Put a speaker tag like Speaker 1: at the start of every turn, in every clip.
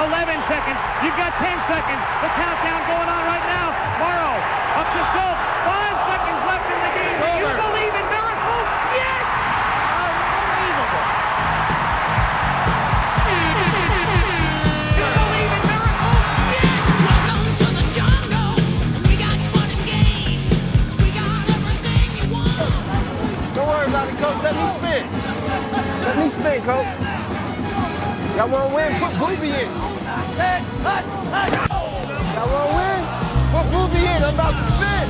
Speaker 1: 11 seconds. You've got 10 seconds. The countdown going on right now. Morrow up to Schultz. Five seconds left in the game. Do you believe in miracles? Yes! Unbelievable. You believe in miracles? Yes!
Speaker 2: Welcome to the jungle. We got fun and games. We got everything you want.
Speaker 3: Don't worry about it, coach. Let me spin. Let me spin, coach. Y'all want to win? Put Booby in. Y'all want to win? In. I'm about to spin.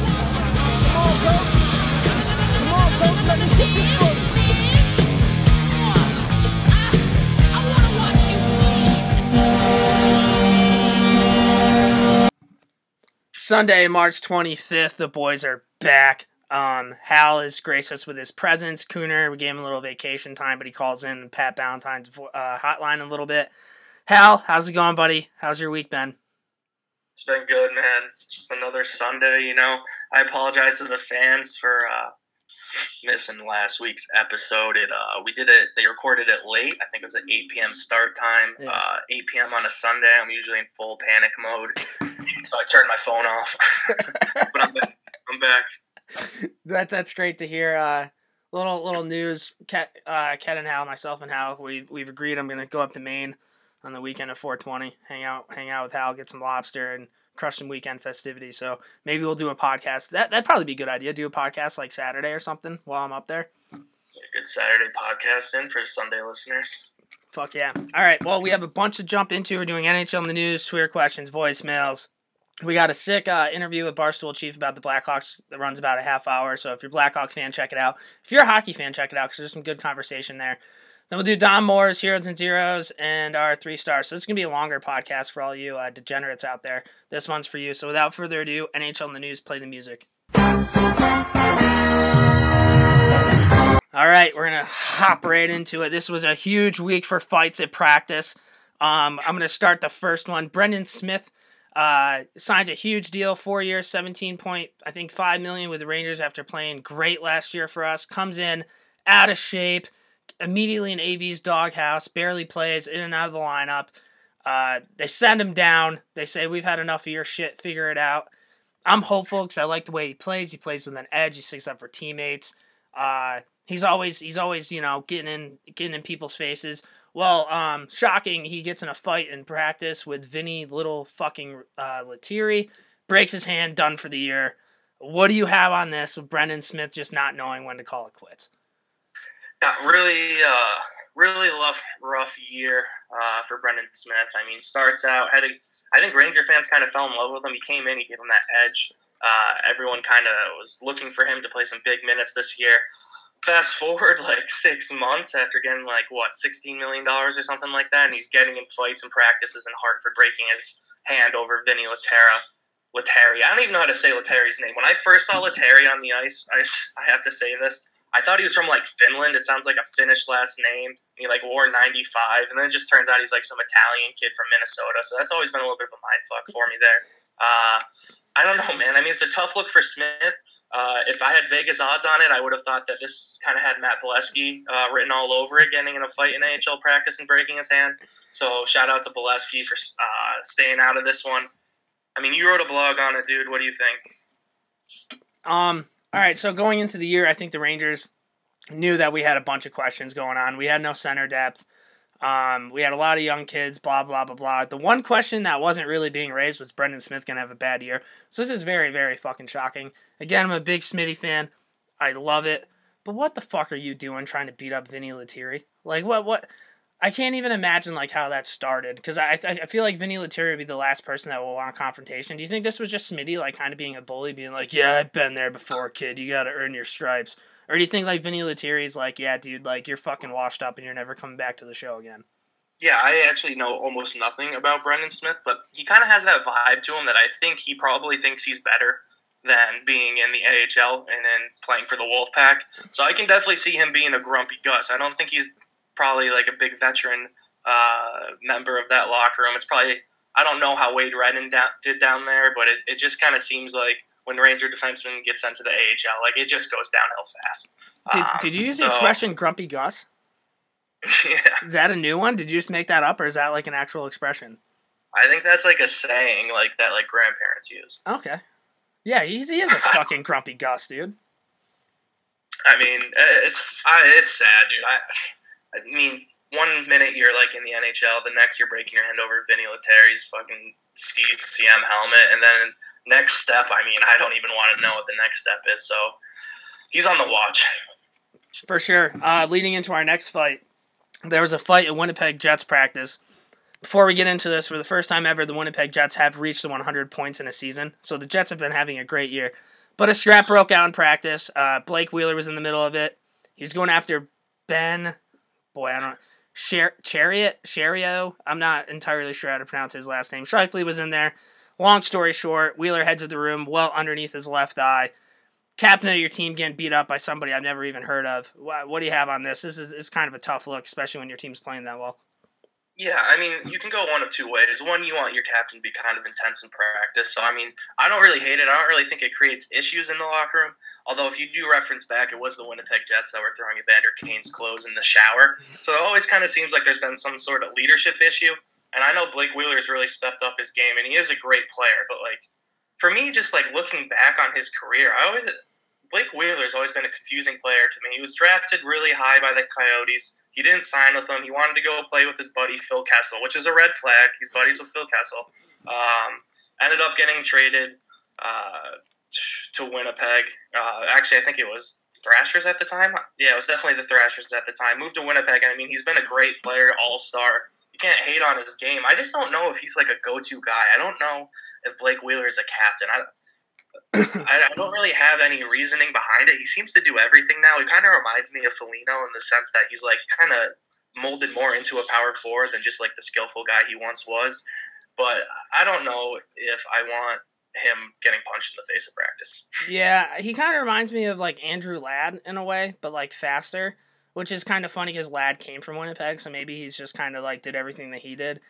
Speaker 3: Come on, coach. Come on, coach. Let me get this one.
Speaker 2: Wanna
Speaker 4: Sunday, March 25th, the boys are back. Um, Hal has graced us with his presence. Cooner, we gave him a little vacation time, but he calls in Pat Valentine's uh, hotline a little bit. Hal, how's it going, buddy? How's your week been?
Speaker 5: It's been good, man. Just another Sunday, you know. I apologize to the fans for uh, missing last week's episode. It uh, we did it. They recorded it late. I think it was at 8 p.m. start time.
Speaker 4: Yeah.
Speaker 5: Uh, 8 p.m. on a Sunday. I'm usually in full panic mode, so I turned my phone off. but I'm back. I'm back.
Speaker 4: That that's great to hear. Uh, little little news. Ket, uh, and Hal, myself and Hal, we we've agreed. I'm gonna go up to Maine on the weekend of 420. Hang out, hang out with Hal, get some lobster, and crush some weekend festivities. So maybe we'll do a podcast. That that'd probably be a good idea. Do a podcast like Saturday or something while I'm up there.
Speaker 5: A Good Saturday podcast in for Sunday listeners.
Speaker 4: Fuck yeah. All right. Well, we have a bunch to jump into. We're doing NHL in the news, Twitter questions, voicemails. We got a sick uh, interview with Barstool Chief about the Blackhawks that runs about a half hour. So if you're a Blackhawk fan, check it out. If you're a hockey fan, check it out because there's some good conversation there. Then we'll do Dom Moore's Heroes and Zeros and our three stars. So this is to be a longer podcast for all you uh, degenerates out there. This one's for you. So without further ado, NHL in the news, play the music. All right, we're gonna hop right into it. This was a huge week for fights at practice. Um, I'm gonna start the first one. Brendan Smith uh, signs a huge deal, four years, 17 point, I think five million with the Rangers after playing great last year for us. Comes in out of shape, immediately in AV's doghouse, barely plays in and out of the lineup. Uh, they send him down. They say we've had enough of your shit. Figure it out. I'm hopeful because I like the way he plays. He plays with an edge. He sticks up for teammates. Uh, he's always he's always you know getting in getting in people's faces. Well, um, shocking. He gets in a fight in practice with Vinny Little fucking uh, Lettieri, breaks his hand, done for the year. What do you have on this with Brendan Smith just not knowing when to call it quits?
Speaker 5: Yeah, really, uh, really rough, rough year uh, for Brendan Smith. I mean, starts out had a, I think Ranger fans kind of fell in love with him. He came in, he gave him that edge. Uh, everyone kind of was looking for him to play some big minutes this year. Fast forward like six months after getting like what sixteen million dollars or something like that, and he's getting in fights and practices in Hartford, breaking his hand over Vinny Latera. Lettieri. I don't even know how to say Lettieri's name. When I first saw Lettieri on the ice, I, I have to say this. I thought he was from like Finland. It sounds like a Finnish last name. He like wore 95, and then it just turns out he's like some Italian kid from Minnesota. So that's always been a little bit of a mind fuck for me there. Uh, I don't know, man. I mean, it's a tough look for Smith. Uh, if I had Vegas odds on it, I would have thought that this kind of had Matt Beleskey uh, written all over it, getting in a fight in AHL practice and breaking his hand. So shout out to Beleskey for uh, staying out of this one. I mean, you wrote a blog on it, dude. What do you think?
Speaker 4: Um. All right. So going into the year, I think the Rangers knew that we had a bunch of questions going on. We had no center depth. Um, we had a lot of young kids. Blah blah blah blah. The one question that wasn't really being raised was Brendan Smith gonna have a bad year. So this is very very fucking shocking. Again, I'm a big Smitty fan. I love it. But what the fuck are you doing trying to beat up Vinny Lettieri? Like what what? I can't even imagine like how that started because I, I feel like Vinny Lettieri would be the last person that will want confrontation. Do you think this was just Smitty like kind of being a bully, being like, "Yeah, I've been there before, kid. You got to earn your stripes," or do you think like Vinny Lettieri's like, "Yeah, dude, like you're fucking washed up and you're never coming back to the show again"?
Speaker 5: Yeah, I actually know almost nothing about Brendan Smith, but he kind of has that vibe to him that I think he probably thinks he's better than being in the AHL and then playing for the Wolfpack. So I can definitely see him being a grumpy Gus. I don't think he's probably like a big veteran uh, member of that locker room. It's probably I don't know how Wade Redden did down there, but it, it just kind of seems like when Ranger defenseman gets sent to the AHL, like it just goes downhill fast.
Speaker 4: Did,
Speaker 5: Um,
Speaker 4: did you use the expression "grumpy Gus"?
Speaker 5: yeah.
Speaker 4: Is that a new one? Did you just make that up, or is that like an actual expression?
Speaker 5: I think that's like a saying like that like grandparents use.
Speaker 4: Okay. Yeah, he's, he is a fucking grumpy Gus, dude.
Speaker 5: I mean, it's I, it's sad, dude. I I mean, one minute you're like in the NHL, the next you're breaking your hand over Vinny Lettieri's fucking CCM helmet, and then next step, I mean, I don't even want to know what the next step is. So he's on the watch.
Speaker 4: For sure. Uh, leading into our next fight, there was a fight at Winnipeg Jets practice. Before we get into this, for the first time ever, the Winnipeg Jets have reached the 100 points in a season. So the Jets have been having a great year. But a scrap broke out in practice. Uh, Blake Wheeler was in the middle of it. He was going after Ben. Boy, I don't. Char- Chariot, Chario. I'm not entirely sure how to pronounce his last name. Scheifele was in there. Long story short, Wheeler heads to the room, well underneath his left eye. Captain of your team getting beat up by somebody I've never even heard of. What, what do you have on this? This is, is kind of a tough look, especially when your team's playing that well.
Speaker 5: Yeah, I mean, you can go one of two ways. One, you want your captain to be kind of intense in practice. So, I mean, I don't really hate it. I don't really think it creates issues in the locker room. Although, if you do reference back, it was the Winnipeg Jets that were throwing Evander Kane's clothes in the shower. So, it always kind of seems like there's been some sort of leadership issue. And I know Blake Wheeler's really stepped up his game, and he is a great player. But, like, for me, just like looking back on his career, I always Blake Wheeler's always been a confusing player to me. He was drafted really high by the Coyotes. He didn't sign with them. He wanted to go play with his buddy Phil Kessel, which is a red flag. He's buddies with Phil Kessel. Um, ended up getting traded uh, to Winnipeg. Uh, actually, I think it was Thrashers at the time. Yeah, it was definitely the Thrashers at the time. Moved to Winnipeg, and I mean, he's been a great player, all star. You can't hate on his game. I just don't know if he's like a go to guy. I don't know if Blake Wheeler is a captain. I, I, I don't really have any reasoning behind it. He seems to do everything now. He kind of reminds me of Felino in the sense that he's like kind of molded more into a power forward than just like the skillful guy he once was. But I don't know if I want him getting punched in the face of practice.
Speaker 4: Yeah, he kind of reminds me of like Andrew Ladd in a way, but like faster, which is kind of funny because Ladd came from Winnipeg, so maybe he's just kind of like did everything that he did.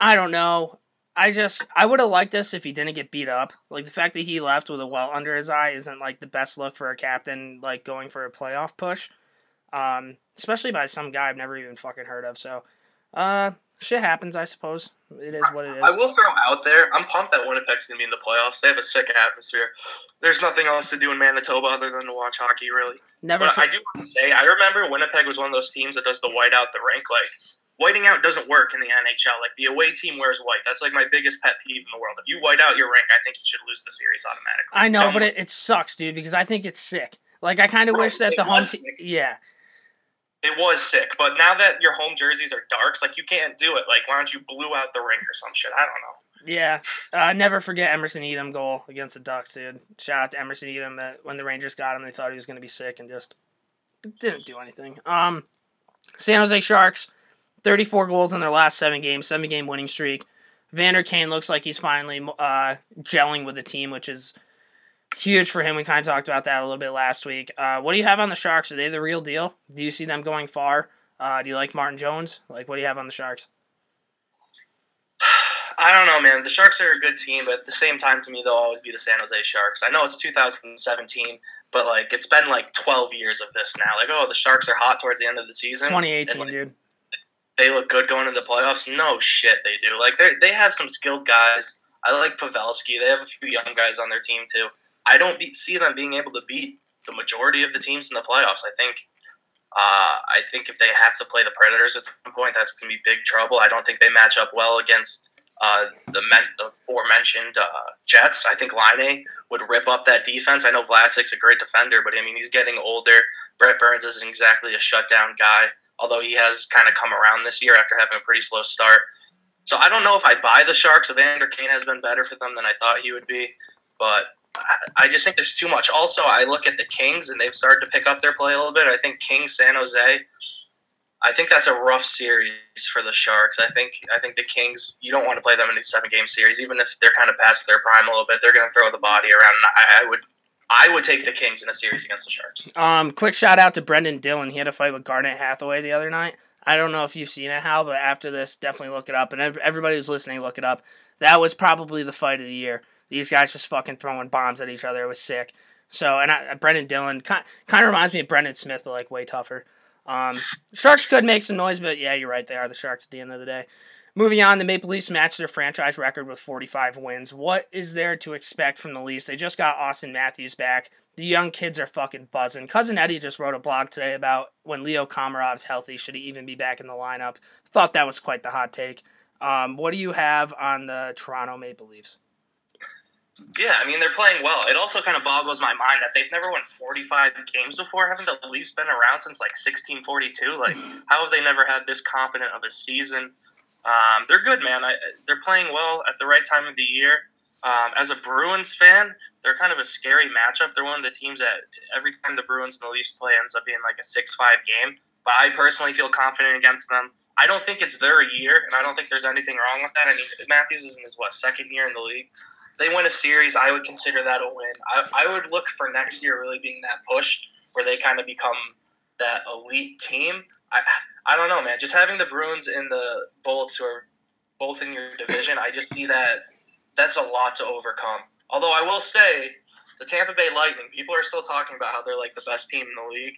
Speaker 4: I don't know. I just I would have liked this if he didn't get beat up. Like the fact that he left with a well under his eye isn't like the best look for a captain like going for a playoff push. Um, especially by some guy I've never even fucking heard of. So, uh, shit happens, I suppose. It is what it is.
Speaker 5: I will throw out there. I'm pumped that Winnipeg's gonna be in the playoffs. They have a sick atmosphere. There's nothing else to do in Manitoba other than to watch hockey, really.
Speaker 4: Never.
Speaker 5: But
Speaker 4: for-
Speaker 5: I do want to say, I remember Winnipeg was one of those teams that does the white out the rink. Like whiting out doesn't work in the NHL. Like the away team wears white. That's like my biggest pet peeve in the world. If you white out your rink, I think you should lose the series automatically.
Speaker 4: I know, but it, it sucks, dude, because I think it's sick. Like I kind of wish that
Speaker 5: it
Speaker 4: the home. yeah.
Speaker 5: it was sick. But now that your home jerseys are darks, like you can't do it. Like why don't you blue out the rink or some shit? I don't know.
Speaker 4: Yeah, uh, never forget Emerson Etem goal against the Ducks, dude. Shout out to Emerson Etem. Uh, when the Rangers got him, they thought he was going to be sick and just didn't do anything. Um, San Jose Sharks, 34 goals in their last seven games, seven game winning streak. Vander Kane looks like he's finally uh, gelling with the team, which is huge for him. We kind of talked about that a little bit last week. Uh, what do you have on the Sharks? Are they the real deal? Do you see them going far? Uh, do you like Martin Jones? Like, what do you have on the Sharks?
Speaker 5: I don't know, man. The Sharks are a good team, but at the same time, to me, they'll always be the San Jose Sharks. I know it's 2017, but like it's been like 12 years of this now. Like, oh, the Sharks are hot towards the end of the season.
Speaker 4: 2018,
Speaker 5: And, like,
Speaker 4: dude.
Speaker 5: They look good going into the playoffs. No shit, they do. Like they they have some skilled guys. I like Pavelski. They have a few young guys on their team too. I don't be, see them being able to beat the majority of the teams in the playoffs. I think. Uh, I think if they have to play the Predators at some point, that's going to be big trouble. I don't think they match up well against uh, the, men- the aforementioned uh, Jets. I think Laine would rip up that defense. I know Vlasic's a great defender, but I mean he's getting older. Brent Burns isn't exactly a shutdown guy, although he has kind of come around this year after having a pretty slow start. So I don't know if I buy the Sharks. Evander Kane has been better for them than I thought he would be, but I- just think there's too much. Also, I look at the Kings and they've started to pick up their play a little bit. I think Kings San Jose. I think that's a rough series for the Sharks. I think I think the Kings. You don't want to play them in a seven game series, even if they're kind of past their prime a little bit. They're going to throw the body around. And I, I would I would take the Kings in a series against the Sharks.
Speaker 4: Um, quick shout out to Brendan Dillon. He had a fight with Garnet Hathaway the other night. I don't know if you've seen it, Hal, but after this, definitely look it up. And everybody who's listening, look it up. That was probably the fight of the year. These guys just fucking throwing bombs at each other. It was sick. So, and I, Brendan Dillon kind kind of reminds me of Brendan Smith, but like way tougher. Um, Sharks could make some noise, but yeah, you're right. They are the Sharks at the end of the day. Moving on, the Maple Leafs matched their franchise record with 45 wins. What is there to expect from the Leafs? They just got Auston Matthews back. The young kids are fucking buzzing. Cousin Eddie just wrote a blog today about when Leo Komarov's healthy, should he even be back in the lineup? Thought that was quite the hot take. Um, what do you have on the Toronto Maple Leafs?
Speaker 5: Yeah, I mean they're playing well. It also kind of boggles my mind that they've never won 45 games before. Haven't the Leafs been around since like 1642? Like, how have they never had this competent of a season? Um, they're good, man. I, they're playing well at the right time of the year. Um, as a Bruins fan, they're kind of a scary matchup. They're one of the teams that every time the Bruins and the Leafs play ends up being like a six-five game. But I personally feel confident against them. I don't think it's their year, and I don't think there's anything wrong with that. I mean, Matthews is in his what second year in the league. They win a series, I would consider that a win. I, I would look for next year really being that push where they kind of become that elite team. I I don't know, man. Just having the Bruins and the Bolts who are both in your division, I just see that that's a lot to overcome. Although I will say, the Tampa Bay Lightning, people are still talking about how they're like the best team in the league.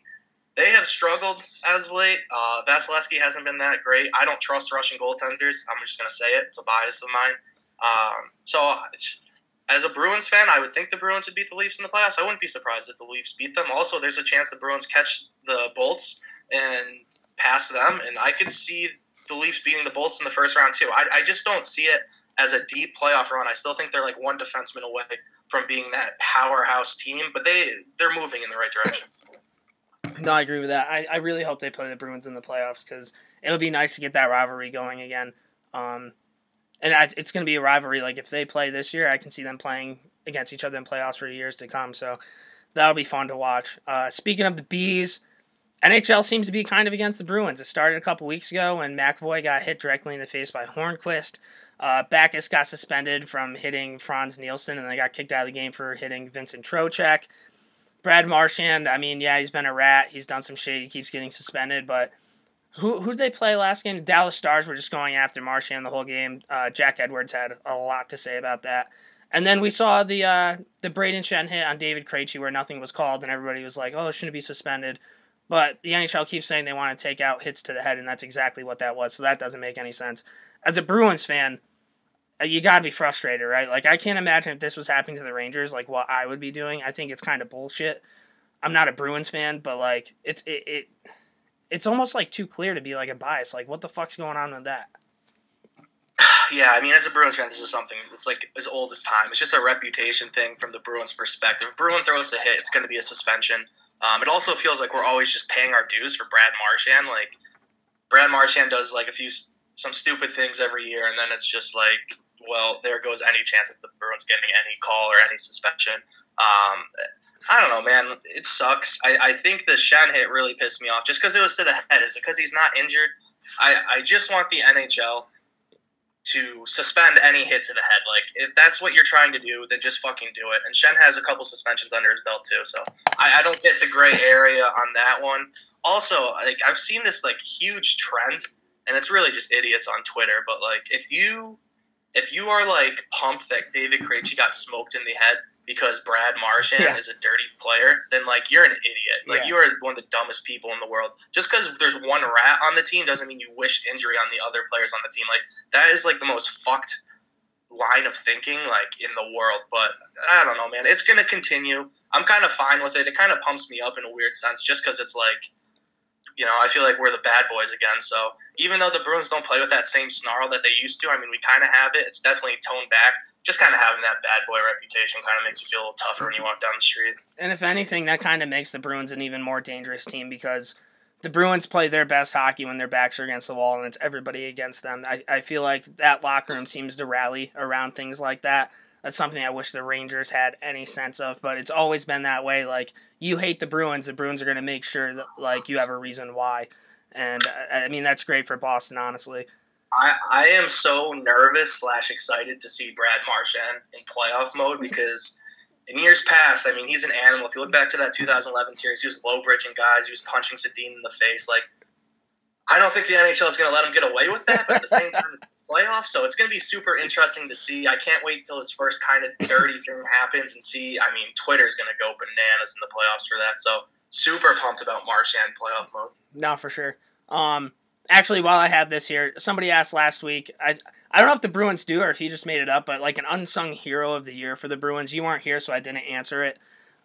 Speaker 5: They have struggled as of late. Uh, Vasilevskiy hasn't been that great. I don't trust Russian goaltenders. I'm just going to say it. It's a bias of mine. Um, so, as a Bruins fan, I would think the Bruins would beat the Leafs in the playoffs. I wouldn't be surprised if the Leafs beat them. Also, there's a chance the Bruins catch the Bolts and pass them, and I could see the Leafs beating the Bolts in the first round too. I, I just don't see it as a deep playoff run. I still think they're like one defenseman away from being that powerhouse team, but they they're moving in the right direction.
Speaker 4: No, I agree with that. I, I really hope they play the Bruins in the playoffs because it would be nice to get that rivalry going again. Um, and I, it's going to be a rivalry. Like if they play this year, I can see them playing against each other in playoffs for years to come. So that'll be fun to watch. Uh, speaking of the bees, NHL seems to be kind of against the Bruins. It started a couple weeks ago when McAvoy got hit directly in the face by Hornqvist. Uh, Backes got suspended from hitting Frans Nielsen, and they got kicked out of the game for hitting Vincent Trocheck. Brad Marchand, I mean, yeah, he's been a rat. He's done some shit. He keeps getting suspended, but who who did they play last game? Dallas Stars were just going after Marchand the whole game. Uh, Jack Edwards had a lot to say about that. And then we saw the uh, the Brayden Schenn hit on David Krejci where nothing was called, and everybody was like, "Oh, it shouldn't be suspended." But the NHL keeps saying they want to take out hits to the head, and that's exactly what that was. So that doesn't make any sense. As a Bruins fan, uh, you got to be frustrated, right? Like I can't imagine if this was happening to the Rangers, like what I would be doing. I think it's kind of bullshit. I'm not a Bruins fan, but like it's it, it it's almost like too clear to be like a bias. Like what the fuck's going on with that?
Speaker 5: Yeah, I mean, as a Bruins fan, this is something that's like as old as time. It's just a reputation thing from the Bruins' perspective. If Bruin throws a hit, it's going to be a suspension. Um, it also feels like we're always just paying our dues for Brad Marchand. Like Brad Marchand does like a few some stupid things every year, and then it's just like, well, there goes any chance of the Bruins getting any call or any suspension. Um, I don't know, man. It sucks. I, I think the Schenn hit really pissed me off just because it was to the head. Is it because he's not injured? I, I just want the NHL to suspend any hit to the head. Like, if that's what you're trying to do, then just fucking do it. And Schenn has a couple suspensions under his belt, too. So I, I don't get the gray area on that one. Also, like, I've seen this, like, huge trend, and it's really just idiots on Twitter. But, like, if you. If you are like pumped that David Krejci got smoked in the head, because Brad Marchand
Speaker 4: Yeah.
Speaker 5: is a dirty player, then like you're an idiot. Like
Speaker 4: Yeah.
Speaker 5: you are one of the dumbest people in the world. Just because there's one rat on the team doesn't mean you wish injury on the other players on the team. Like that is like the most fucked line of thinking like in the world. But I don't know, man. It's gonna continue. I'm kind of fine with it. It kind of pumps me up in a weird sense, just because it's like. You know, I feel like we're the bad boys again. So even though the Bruins don't play with that same snarl that they used to, I mean, we kind of have it. It's definitely toned back just kind of having that bad boy reputation kind of makes you feel a little tougher when you walk down the street.
Speaker 4: And if anything, that kind of makes the Bruins an even more dangerous team because the Bruins play their best hockey when their backs are against the wall and it's everybody against them. I, I feel like that locker room seems to rally around things like that. That's something I wish the Rangers had any sense of, but it's always been that way. Like you hate the Bruins, the Bruins are going to make sure that like you have a reason why. And I I mean that's great for Boston, honestly.
Speaker 5: I, I am so nervous slash excited to see Brad Marchand in playoff mode because in years past, I mean, he's an animal. If you look back to that 2011 series, he was low bridging guys. He was punching Sedin in the face. Like, I don't think the NHL is going to let him get away with that, but at the same time, it's playoffs, so it's going to be super interesting to see. I can't wait till his first kind of dirty thing happens and see. I mean, Twitter's going to go bananas in the playoffs for that. So super pumped about Marchand playoff mode.
Speaker 4: No, for sure. Um, actually, while I have this here, somebody asked last week. I I don't know if the Bruins do or if he just made it up, but like an unsung hero of the year for the Bruins. You weren't here, so I didn't answer it.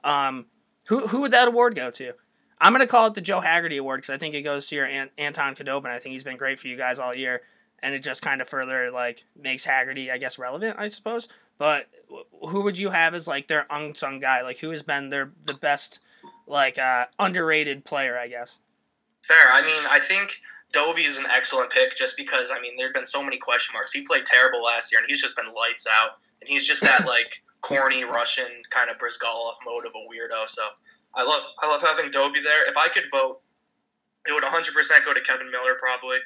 Speaker 4: Um, who who would that award go to? I'm gonna call it the Joe Haggerty Award because I think it goes to your An- Anton Khudobin. I think he's been great for you guys all year, and it just kind of further like makes Haggerty, I guess, relevant. I suppose. But who would you have as like their unsung guy? Like who has been their the best like uh, underrated player? I guess.
Speaker 5: Fair. I mean, I think Dobie is an excellent pick just because, I mean, there have been so many question marks. He played terrible last year, and he's just been lights out. And he's just that, like, corny Russian kind of Bryzgalov mode of a weirdo. So I love I love having Doby there. If I could vote, it would 100% go to Kevan Miller, probably.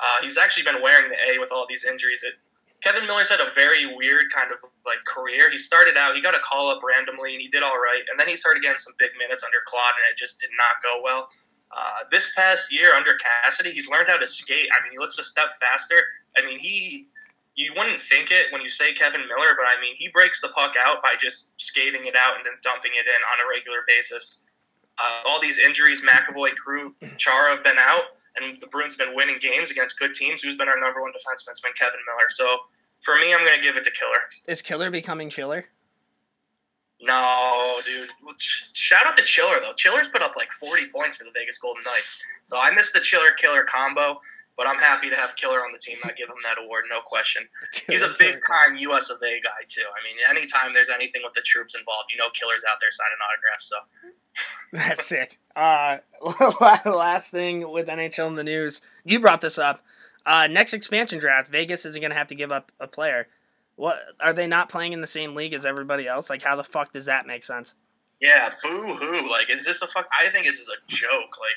Speaker 5: Uh, he's actually been wearing the A with all these injuries. It, Kevan Miller's had a very weird kind of like career. He started out, he got a call up randomly, and he did all right. And then he started getting some big minutes under Claude, and it just did not go well. Uh, this past year under Cassidy, he's learned how to skate. I mean, he looks a step faster. I mean, he you wouldn't think it when you say Kevan Miller, but I mean, he breaks the puck out by just skating it out and then dumping it in on a regular basis. Uh, all these injuries, McAvoy, Krug, Chara have been out, and the Bruins have been winning games against good teams. Who's been our number one defenseman? It's been Kevan Miller. So for me, I'm going to give it to Killer.
Speaker 4: Is Killer becoming Chiller?
Speaker 5: No, dude. Shout out to Chiller though. Chiller's put up like 40 points for the Vegas Golden Knights. So I missed the Chiller Killer combo, but I'm happy to have Killer on the team. I give him that award, no question. He's a big time U.S. of A guy too. I mean, anytime there's anything with the troops involved, you know, Killer's out there signing autographs. So
Speaker 4: That's sick. Uh, last thing with NHL in the news, you brought this up. Uh, next expansion draft, Vegas isn't going to have to give up a player. What are they not playing in the same league as everybody else? Like, how the fuck does that make sense?
Speaker 5: yeah, boo hoo. Like, is this a fuck? I think this is a joke. Like.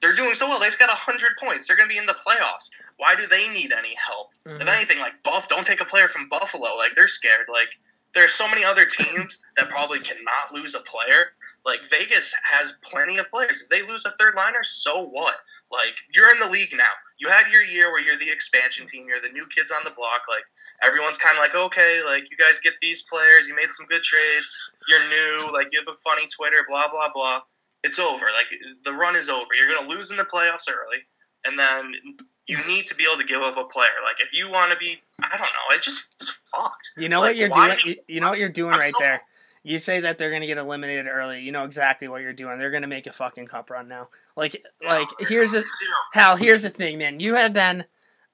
Speaker 5: They're doing so well. They've got 100 points. They're going to be in the playoffs. Why do they need any help? If
Speaker 4: Mhm.
Speaker 5: anything, like, Buff, don't take a player from Buffalo. Like, they're scared. Like, there are so many other teams that probably cannot lose a player. Like, Vegas has plenty of players. If they lose a third liner, so what? Like, you're in the league now. You had your year where you're the expansion team. You're the new kids on the block. Like, everyone's kind of like, okay, like, you guys get these players. You made some good trades. You're new. Like, you have a funny Twitter, blah, blah, blah it's over. Like the run is over. You're going to lose in the playoffs early, and then you need to be able to give up a player. Like if you want to be, I don't know, it just is fucked.
Speaker 4: You know
Speaker 5: Like,
Speaker 4: what you're doing. You, you know what you're doing
Speaker 5: I'm
Speaker 4: right
Speaker 5: so-
Speaker 4: there. You say that they're gonna get eliminated early. You know exactly what you're doing. They're gonna make a fucking cup run now. Like, like here's
Speaker 5: this.
Speaker 4: Hal. Here's the thing, man. You have been.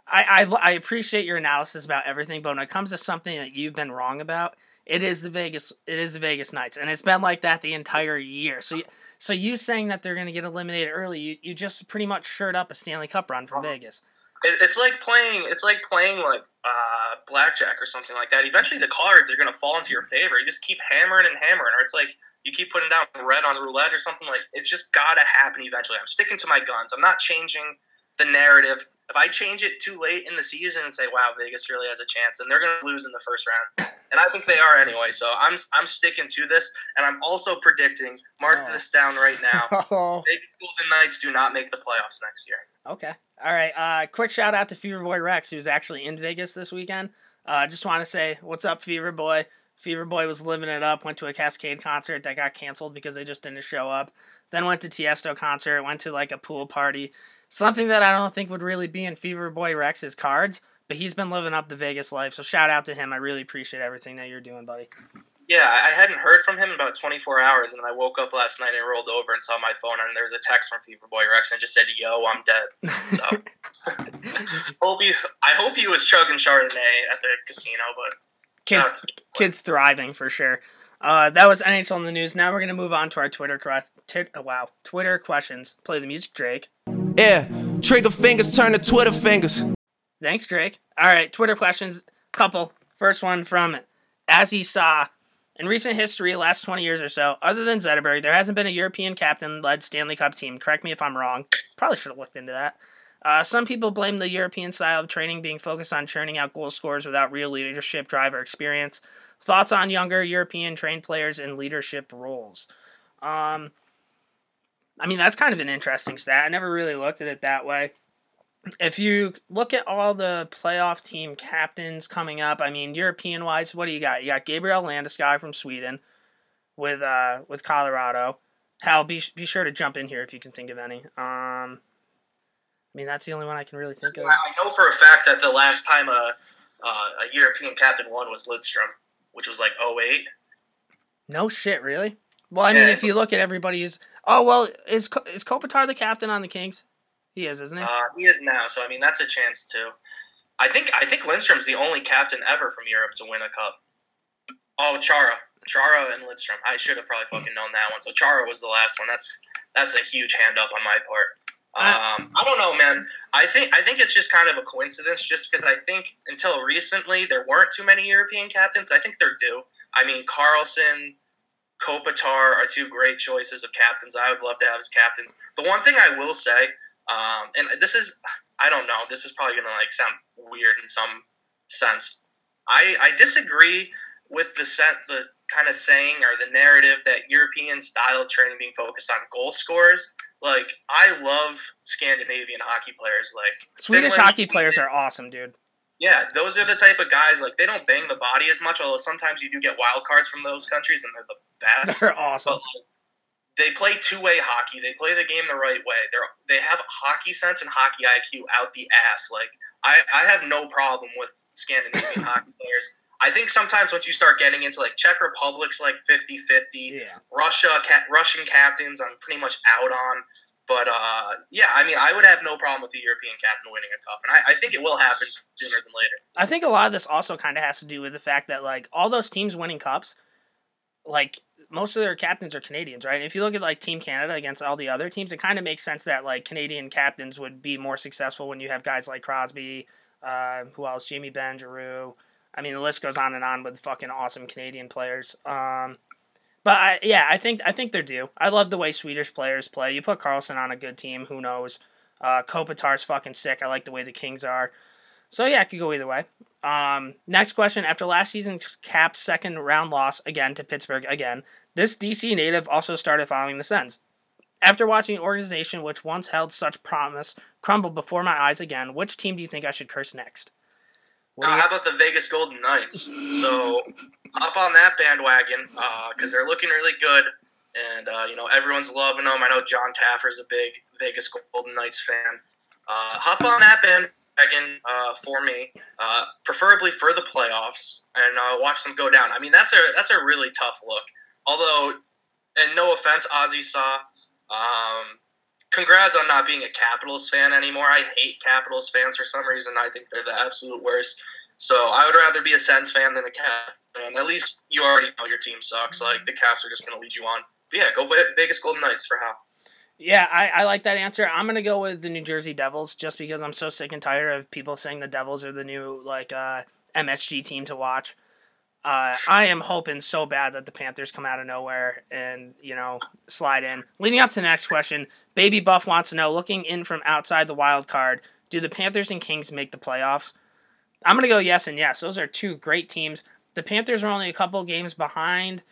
Speaker 4: I, I I appreciate your analysis about everything, but when it comes to something that you've been wrong about, it is the Vegas. It is the Vegas Knights, and it's been like that the entire year. So, you, so you saying that they're gonna get eliminated early, you, you just pretty much shirt up a Stanley Cup run from uh-huh. Vegas.
Speaker 5: It, it's like playing. It's like playing like uh, blackjack or something like that. Eventually, the cards are going to fall into your favor. You just keep hammering and hammering, or it's like you keep putting down red on roulette or something. Like it's just got to happen eventually. I'm sticking to my guns. I'm not changing the narrative. If I change it too late in the season and say, "Wow, Vegas really has a chance," then they're going to lose in the first round, and I think they are anyway. So I'm I'm sticking to this, and I'm also predicting. Mark
Speaker 4: Oh.
Speaker 5: this down right now.
Speaker 4: Oh,
Speaker 5: Vegas Golden Knights do not make the playoffs next year.
Speaker 4: okay. All right. Uh, quick shout out to Fever Boy Rex, who's actually in Vegas this weekend. Uh, just want to say, what's up, Fever Boy? Fever Boy was living it up. Went to a Kaskade concert that got canceled because they just didn't show up. Then went to Tiesto concert. Went to like a pool party. Something that I don't think would really be in Fever Boy Rex's cards. But he's been living up the Vegas life. So shout out to him. I really appreciate everything that you're doing, buddy.
Speaker 5: Yeah, I hadn't heard from him in about 24 hours, and then I woke up last night and rolled over and saw my phone, and there was a text from Fever Boy Rex, and just said, "Yo, I'm dead." So hope he, I hope he was chugging Chardonnay at the casino, but
Speaker 4: kids, kids thriving for sure. Uh, that was NHL in the news. Now we're gonna move on to our Twitter tit- oh, wow Twitter questions. Play the music, Drake.
Speaker 3: Yeah, trigger fingers turn to Twitter fingers.
Speaker 4: Thanks, Drake. All right, Twitter questions. Couple. First one from As He Saw. In recent history, last 20 years or so, other than Zetterberg, there hasn't been a European captain led Stanley Cup team. Correct me if I'm wrong. Probably should have looked into that. Uh, some people blame the European style of training being focused on churning out goal scorers without real leadership, drive, or experience. Thoughts on younger European trained players in leadership roles? Um, I mean, that's kind of an interesting stat. I never really looked at it that way if you look at all the playoff team captains coming up, I mean, European wise, what do you got? You got Gabriel Landeskog from Sweden with uh with Colorado. Hal, be be sure to jump in here if you can think of any. Um, I mean, that's the only one I can really think of.
Speaker 5: I know for a fact that the last time a uh, a European captain won was Lidstrom, which was like 08.
Speaker 4: No shit, really. Well, I mean,
Speaker 5: Yeah.
Speaker 4: if you look at everybody who's oh well, is is Kopitar the captain on the Kings? He is, isn't he?
Speaker 5: Uh, he is now, so I mean that's a chance too. I think I think Lindstrom's the only captain ever from Europe to win a cup. Oh, Chara, Chara and Lindstrom. I should have probably fucking known that one. So Chara was the last one. That's that's a huge hand up on my part. Um, I don't know, man. I think I think it's just kind of a coincidence, just because I think until recently there weren't too many European captains. I think they're due. I mean, Karlsson, Kopitar are two great choices of captains. I would love to have as captains. The one thing I will say, um, and this is, I don't know, this is probably gonna like sound weird in some sense. I I disagree with the set the kind of saying or the narrative that European style training being focused on goal scorers. Like I love Scandinavian hockey players. Like
Speaker 4: Swedish
Speaker 5: Finland,
Speaker 4: hockey players are awesome, dude.
Speaker 5: Yeah, those are the type of guys like they don't bang the body as much. Although sometimes you do get wild cards from those countries, and they're the best.
Speaker 4: They're awesome.
Speaker 5: But like, they play two way hockey. They play the game the right way. They're they have hockey sense and hockey IQ out the ass. Like I, I have no problem with Scandinavian hockey players. I think sometimes once you start getting into like Czech Republic's like 50-50,
Speaker 4: Yeah.
Speaker 5: Russia ca- Russian captains I'm pretty much out on. But uh, yeah, I mean I would have no problem with the European captain winning a cup, and I, I think it will happen sooner than later.
Speaker 4: I think a lot of this also kind of has to do with the fact that like all those teams winning cups, like most of their captains are Canadians, right? If you look at like Team Canada against all the other teams, it kind of makes sense that like Canadian captains would be more successful when you have guys like Crosby, uh, who else, Jamie Benn, Giroux. I mean, the list goes on and on with fucking awesome Canadian players. Um, but I, yeah, I think I think they're due. I love the way Swedish players play. You put Karlsson on a good team, who knows? Uh, Kopitar's fucking sick. I like the way the Kings are. So yeah, it could go either way. Um, next question. After last season's Caps second round loss again to Pittsburgh again, this DC native also started following the Sens. After watching an organization which once held such promise crumble before my eyes again, which team do you think I should curse next? You-
Speaker 5: how about the Vegas Golden Knights? So hop on that bandwagon because they're looking really good, and uh, you know everyone's loving them. I know John Taffer's a big Vegas Golden Knights fan. Uh, hop on that bandwagon uh, for me, uh, preferably for the playoffs, and uh, watch them go down. I mean that's a that's a really tough look. Although, and no offense, Ozzy Saw. Um, congrats on not being a Capitals fan anymore. I hate Capitals fans for some reason. I think they're the absolute worst. So I would rather be a Sens fan than a Cap At least you already know your team sucks. Like the Caps are just going to lead you on. But yeah, go Ve- Vegas Golden Knights for how.
Speaker 4: Yeah, I, I like that answer. I'm gonna go with the New Jersey Devils just because I'm so sick and tired of people saying the Devils are the new like uh, MSG team to watch. Uh, I am hoping so bad that the Panthers come out of nowhere and you know slide in. Leading up to the next question, Baby Buff wants to know: looking in from outside the wild card, do the Panthers and Kings make the playoffs? I'm gonna go yes and yes. Those are two great teams. The Panthers are only a couple games behind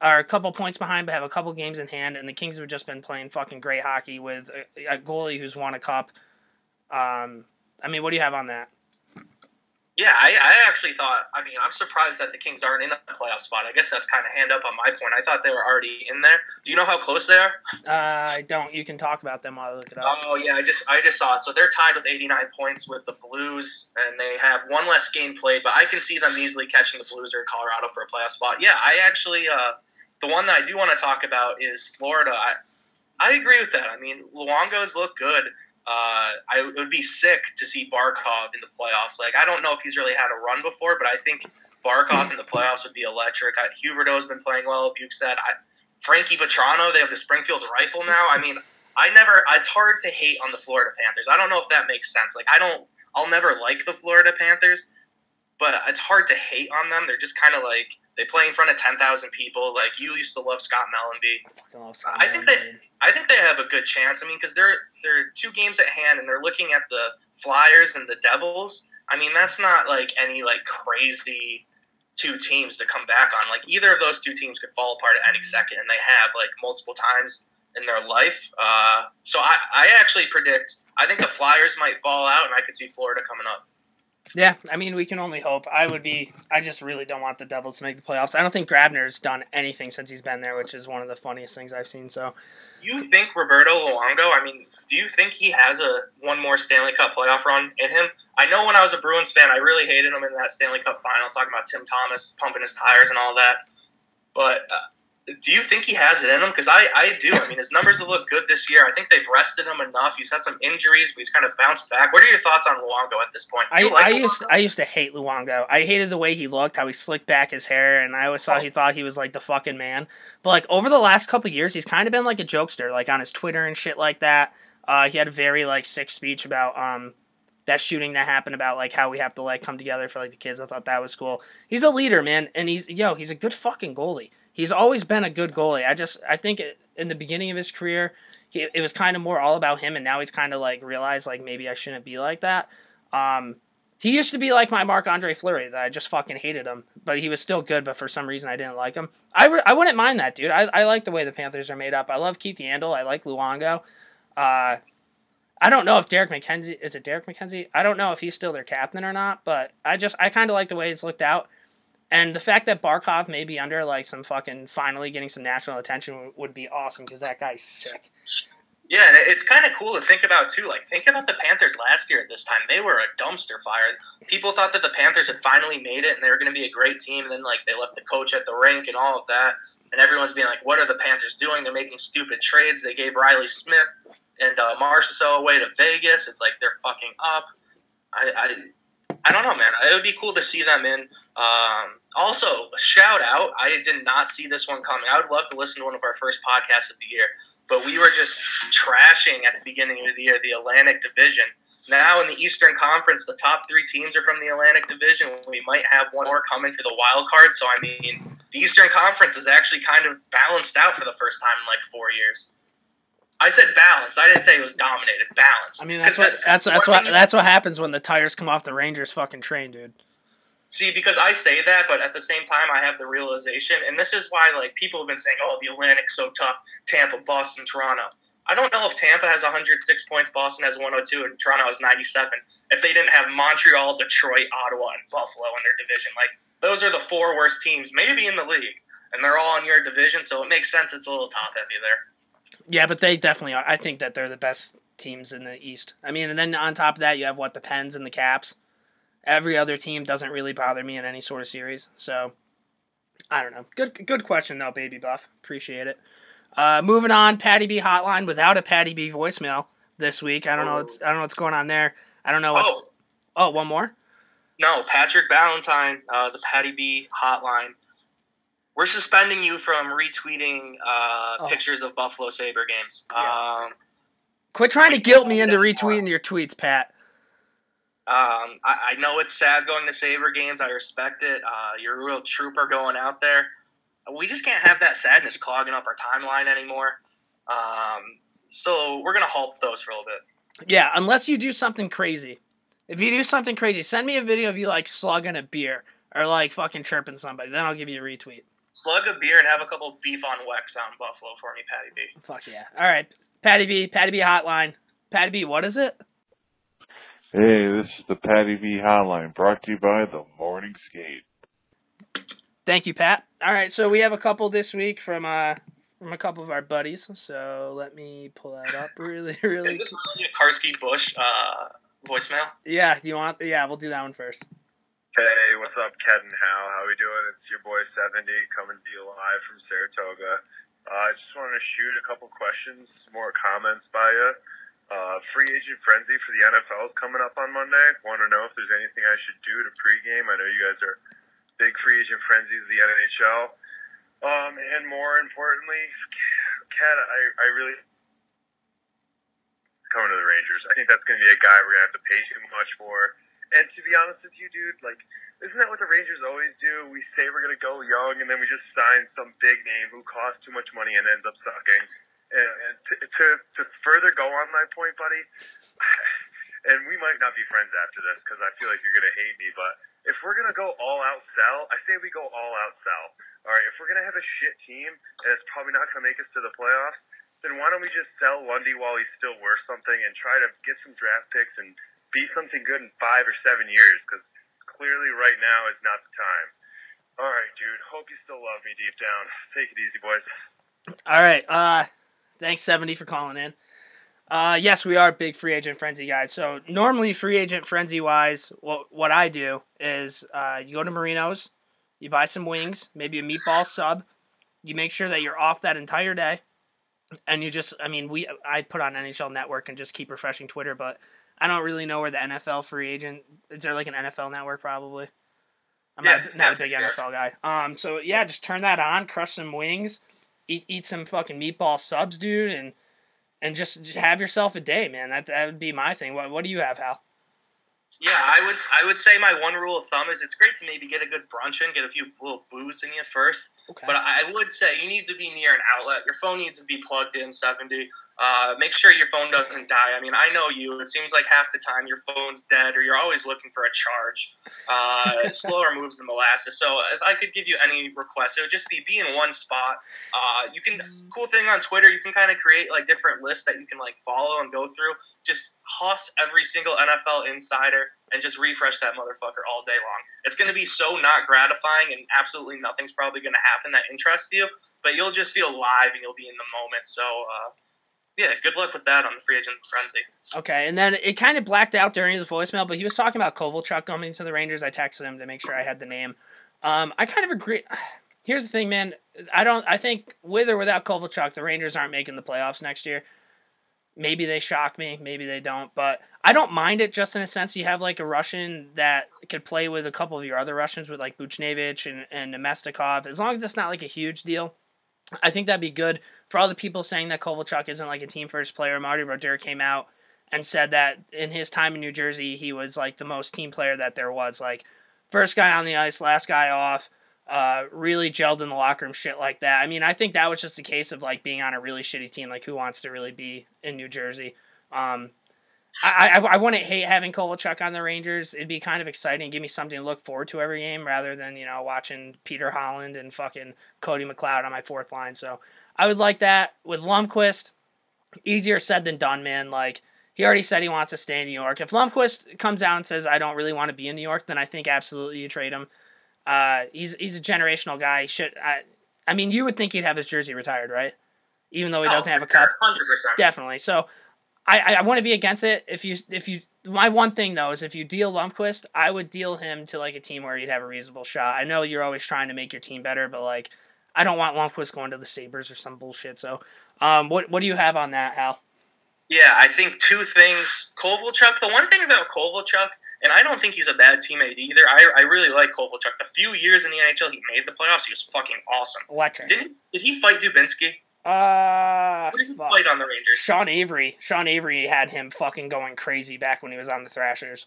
Speaker 4: are a couple points behind, but have a couple games in hand, and the Kings have just been playing fucking great hockey with a, a goalie who's won a cup. Um, I mean, what do you have on that?
Speaker 5: Yeah, I, I actually thought. I mean, I'm surprised that the Kings aren't in a playoff spot. I guess that's kind of hand up on my point. I thought they were already in there. Do you know how close they are?
Speaker 4: Uh, I don't. You can talk about them while I look it up.
Speaker 5: Oh yeah, I just I just saw it. So they're tied with 89 points with the Blues, and they have one less game played. But I can see them easily catching the Blues or Colorado for a playoff spot. Yeah, I actually uh, the one that I do want to talk about is Florida. I, I agree with that. I mean, Luongos look good. Uh, I it would be sick to see Barkov in the playoffs. Like I don't know if he's really had a run before, but I think Barkov in the playoffs would be electric. Huberdeau's been playing well. Bjugstad, I, Frankie Vatrano. They have the Springfield Rifle now. I mean, I never. It's hard to hate on the Florida Panthers. I don't know if that makes sense. Like I don't. I'll never like the Florida Panthers, but it's hard to hate on them. They're just kind of like they play in front of ten thousand people. Like you used to love Scott Mellanby.
Speaker 4: I fucking love Scott
Speaker 5: I think
Speaker 4: Mellanby.
Speaker 5: I think they have a good chance. I mean, because they're they're two games at hand, and they're looking at the Flyers and the Devils. I mean, that's not like any like crazy two teams to come back on. Like either of those two teams could fall apart at any second, and they have like multiple times in their life. Uh, so I, I actually predict. I think the Flyers might fall out, and I could see Florida coming up.
Speaker 4: Yeah, I mean, we can only hope. I would be. I just really don't want the Devils to make the playoffs. I don't think Grabner's done anything since he's been there, which is one of the funniest things I've seen. So,
Speaker 5: You think Roberto Luongo? I mean, do you think he has a one more Stanley Cup playoff run in him? I know when I was a Bruins fan, I really hated him in that Stanley Cup final, talking about Tim Thomas pumping his tires and all that. But uh, do you think he has it in him? Because I, I do. I mean, his numbers looked good this year. I think they've rested him enough. He's had some injuries, but he's kind of bounced back. What are your thoughts on Luongo at this point?
Speaker 4: I,
Speaker 5: like
Speaker 4: I used I used to hate Luongo. I hated the way he looked, how he slicked back his hair, and I always thought he thought he was like the fucking man. But like over the last couple years, he's kind of been like a jokester, like on his Twitter and shit like that. Uh, he had a very like sick speech about um that shooting that happened about like how we have to like come together for like the kids. I thought that was cool. He's a leader, man, and he's yo, he's a good fucking goalie. He's always been a good goalie. I just I think it, in the beginning of his career, he, it was kind of more all about him, and now he's kind of like realized like maybe I shouldn't be like that. Um, he used to be like my Marc Andre Fleury that I just fucking hated him, but he was still good. But for some reason, I didn't like him. I, re- I wouldn't mind that dude. I, I like the way the Panthers are made up. I love Keith Yandle. I like Luongo. Uh, I don't know if Derek MacKenzie is it Derek MacKenzie. I don't know if he's still their captain or not, but I just I kind of like the way it's looked out. And the fact that Barkov may be under like some fucking finally getting some national attention would- be awesome because that guy's sick.
Speaker 5: Yeah, and it's kind of cool to think about too. Like, think about the Panthers last year at this time. They were a dumpster fire. People thought that the Panthers had finally made it and they were going to be a great team. And then, like, they left the coach at the rink and all of that. And everyone's being like, "What are the Panthers doing? They're making stupid trades. They gave Reilly Smith and uh, Marchessault away to Vegas. It's like they're fucking up." I, I, I don't know, man. It would be cool to see them in. Um, also, shout out. I did not see this one coming. I would love to listen to one of our first podcasts of the year but we were just trashing at the beginning of the year the Atlantic Division. Now in the Eastern Conference, the top three teams are from the Atlantic Division. We might have one more coming for the wild card. So I mean, the Eastern Conference is actually kind of balanced out for the first time in like four years. I said balanced. I didn't say it was dominated. Balanced.
Speaker 4: I mean that's what
Speaker 5: the-
Speaker 4: that's that's what that's what happens when the tires come off the Rangers fucking train, dude.
Speaker 5: See, because I say that, but at the same time, I have the realization, and this is why like people have been saying, "Oh, the Atlantic's so tough." Tampa, Boston, Toronto. I don't know if Tampa has 106 points, Boston has 102, and Toronto has 97. If they didn't have Montreal, Detroit, Ottawa, and Buffalo in their division, like those are the four worst teams, maybe in the league, and they're all in your division, so it makes sense. It's a little top heavy there.
Speaker 4: Yeah, but they definitely are. I think that they're the best teams in the East. I mean, and then on top of that, you have what the Pens and the Caps. Every other team doesn't really bother me in any sort of series. So, I don't know. Good, good question though, baby buff. Appreciate it. Uh, moving on, Patty B hotline without a Patty B voicemail this week. I don't know. What's, I don't know what's going on there. I don't know. What,
Speaker 5: Oh,
Speaker 4: oh, one more.
Speaker 5: No, Patrick Valentine, uh, the Patty B hotline. We're suspending you from retweeting uh,
Speaker 4: Oh.
Speaker 5: pictures of Buffalo Saber games.
Speaker 4: Yeah.
Speaker 5: Um,
Speaker 4: Quit trying to guilt me into retweeting your tweets, Pat.
Speaker 5: um, I, I know it's sad going to Saber games. I respect it. Uh, you're a real trooper going out there. We just can't have that sadness clogging up our timeline anymore. Um, so we're gonna halt those for a little bit.
Speaker 4: Yeah, unless you do something crazy. If you do something crazy, send me a video of you like slugging a beer or like fucking chirping somebody. Then I'll give you a retweet.
Speaker 5: Slug a beer and have a couple beef on weck out in Buffalo for me, Patty B.
Speaker 4: Fuck yeah. All right, Patty B, Patty B hotline. Patty B, what is it?
Speaker 6: Hey, this is the Patty B Hotline, brought to you by the Morning Skate.
Speaker 4: Thank you, Pat. All right, so we have a couple this week from uh from a couple of our buddies. So let me pull that up really, really.
Speaker 5: Is this really a Karski Bush uh, voicemail?
Speaker 4: Yeah, do you want? Yeah, we'll do that one first.
Speaker 7: Hey, what's up, and Hal? How we doing? It's your boy 70 coming to you live from Saratoga. Uh, I just wanted to shoot a couple questions, more comments by you. Uh, free agent frenzy for the NFL is coming up on Monday. Want to know if there's anything I should do to pregame? I know you guys are big free agent frenzies of the NHL. Um, and more importantly, Ken, I, I really coming to the Rangers. I think that's going to be a guy we're going to have to pay too much for. And to be honest with you, dude, like, isn't that what the Rangers always do? We say we're going to go young, and then we just sign some big name who costs too much money and ends up sucking. And, and to, to, to further go on my point, buddy, and we might not be friends after this because I feel like you're going to hate me, but if we're going to go all out sell, I say we go all out sell. All right, if we're going to have a shit team and it's probably not going to make us to the playoffs, then why don't we just sell Lundy while he's still worth something and try to get some draft picks and be something good in five or seven years because clearly right now is not the time. All right, dude. Hope you still love me deep down. Take it easy, boys.
Speaker 4: All right. Uh, thanks, 70, for calling in. Uh, yes, we are big free agent frenzy guys. So normally, free agent frenzy wise, what what I do is uh, you go to Marino's, you buy some wings, maybe a meatball sub, you make sure that you're off that entire day, and you just, I mean, we I put on NHL Network and just keep refreshing Twitter, but I don't really know where the NFL free agent is. There like an NFL Network probably. I'm
Speaker 5: Yeah,
Speaker 4: not, not a big
Speaker 5: sure.
Speaker 4: NFL guy. Um, so yeah, just turn that on, crush some wings, eat eat some fucking meatball subs, dude, and and just, just have yourself a day, man. That that would be my thing. What what do you have, Hal?
Speaker 5: Yeah, I would I would say my one rule of thumb is it's great to maybe get a good brunch in, get a few little booze in you first.
Speaker 4: Okay.
Speaker 5: But I would say you need to be near an outlet. Your phone needs to be plugged in 70. Uh, make sure your phone doesn't die. I mean, I know you. It seems like half the time your phone's dead or you're always looking for a charge. Uh, slower moves than molasses. So if I could give you any request, it would just be be in one spot. Uh, you can cool thing on Twitter. You can kind of create like different lists that you can like follow and go through. Just hoss every single NFL insider and just refresh that motherfucker all day long. It's going to be so not gratifying and absolutely nothing's probably going to happen that interests you, but you'll just feel live and you'll be in the moment. So, uh, yeah, good luck with that on the free agent frenzy.
Speaker 4: Okay, and then it kind of blacked out during his voicemail, but he was talking about Kovalchuk coming to the Rangers. I texted him to make sure I had the name. Um, I kind of agree. Here's the thing, man. I don't. I think with or without Kovalchuk, the Rangers aren't making the playoffs next year. Maybe they shock me, maybe they don't, but I don't mind it. Just in a sense, you have like a Russian that could play with a couple of your other Russians, with like Buchnevich and and Namestnikov. As long as it's not like a huge deal, I think that'd be good for all the people saying that Kovalchuk isn't like a team first player. Marty Brodeur came out and said that in his time in New Jersey, he was like the most team player that there was. Like first guy on the ice, last guy off. Uh, really gelled in the locker room, shit like that. I mean, I think that was just a case of like being on a really shitty team. Like, who wants to really be in New Jersey? Um, I, I, I wouldn't hate having Kovalchuk on the Rangers. It'd be kind of exciting, give me something to look forward to every game rather than, you know, watching Peter Holland and fucking Cody McLeod on my fourth line. So I would like that. With Lundqvist, easier said than done, man. Like, he already said he wants to stay in New York. If Lundqvist comes out and says, I don't really want to be in New York, then I think absolutely you trade him. Uh, he's he's a generational guy. He should I, I mean, you would think he'd have his jersey retired, right? Even though he doesn't have a cup.
Speaker 5: Hundred percent.
Speaker 4: Definitely. So I, I, I want to be against it. If you if you my one thing though is if you deal Lundqvist, I would deal him to like a team where you'd have a reasonable shot. I know you're always trying to make your team better, but like I don't want Lundqvist going to the Sabres or some bullshit. So um what what do you have on that, Hal?
Speaker 5: Yeah, I think two things. Kovalchuk, the one thing about Kovalchuk, and I don't think he's a bad teammate either. I, I really like Kovalchuk. The few years in the NHL he made the playoffs, he was fucking awesome.
Speaker 4: Electric.
Speaker 5: Didn't did he fight Dubinsky?
Speaker 4: Uh
Speaker 5: Who did he
Speaker 4: fuck.
Speaker 5: fight on the Rangers?
Speaker 4: Sean Avery. Sean Avery had him fucking going crazy back when he was on the Thrashers.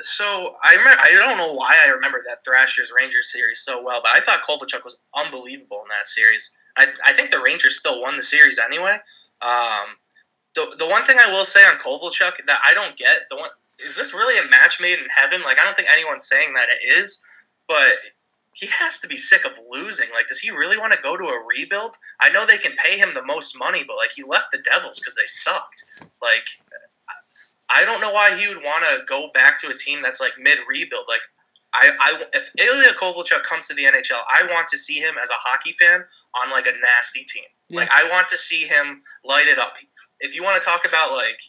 Speaker 5: So I remember, I don't know why I remember that Thrashers Rangers series so well, but I thought Kovalchuk was unbelievable in that series. I, I think the Rangers still won the series anyway. Um, the the one thing I will say on Kovalchuk that I don't get the one is this really a match made in heaven? Like I don't think anyone's saying that it is, but he has to be sick of losing. Like, does he really want to go to a rebuild? I know they can pay him the most money, but like he left the Devils because they sucked. Like, I don't know why he would want to go back to a team that's like mid rebuild. Like, I, I if Ilya Kovalchuk comes to the NHL, I want to see him as a hockey fan on like a nasty team. Like, I want to see him light it up. If you want to talk about like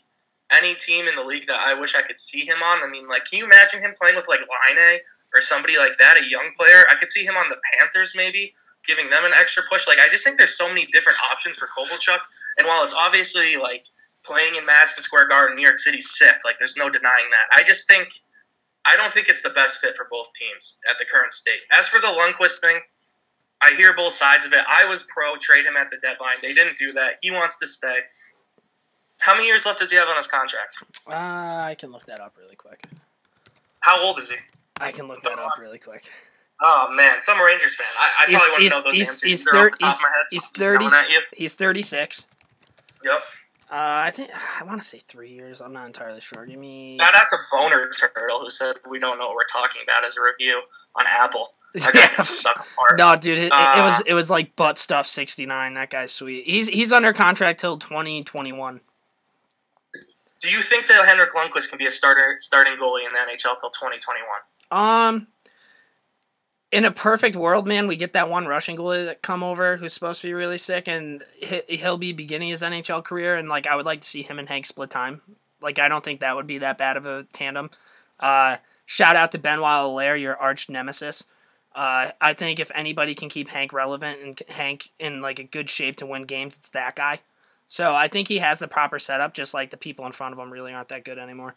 Speaker 5: any team in the league that I wish I could see him on, I mean, like, can you imagine him playing with like Laine or somebody like that, a young player? I could see him on the Panthers maybe, giving them an extra push. Like, I just think there's so many different options for Kovalchuk. And while it's obviously like playing in Madison Square Garden, New York City, sick, like, there's no denying that. I just think. I don't think it's the best fit for both teams at the current state. As for the Lundqvist thing, I hear both sides of it. I was pro trade him at the deadline. They didn't do that. He wants to stay. How many years left does he have on his contract?
Speaker 4: Uh, I can look that up really quick.
Speaker 5: How old is he?
Speaker 4: I can look that up really quick.
Speaker 5: Oh man, some Rangers fan. I, I probably wouldn't know those
Speaker 4: he's,
Speaker 5: answers
Speaker 4: he's, thir-
Speaker 5: off the top
Speaker 4: he's,
Speaker 5: of my head.
Speaker 4: he's
Speaker 5: so I'm just
Speaker 4: 30,
Speaker 5: yelling at you.
Speaker 4: he's 36.
Speaker 5: Yep.
Speaker 4: Uh, I think I want to say three years. I'm not entirely sure. Give me.
Speaker 5: Shout out to Boner Turtle who said we don't know what we're talking about as a review on Apple.
Speaker 4: Yeah.
Speaker 5: suck apart.
Speaker 4: No, dude, it, it
Speaker 5: Uh,
Speaker 4: was it was like butt stuff 69. That guy's sweet. He's he's under contract till 2021.
Speaker 5: Do you think that Henrik Lundqvist can be a starter starting goalie in the NHL till 2021?
Speaker 4: Um, in a perfect world, man, we get that one Russian goalie that come over who's supposed to be really sick, and he- he'll be beginning his NHL career. And like, I would like to see him and Hank split time. Like, I don't think that would be that bad of a tandem. Uh, shout out to Benoit Allaire, your arch nemesis. Uh, I think if anybody can keep Hank relevant and Hank in like a good shape to win games, it's that guy. So I think he has the proper setup. Just like the people in front of him really aren't that good anymore.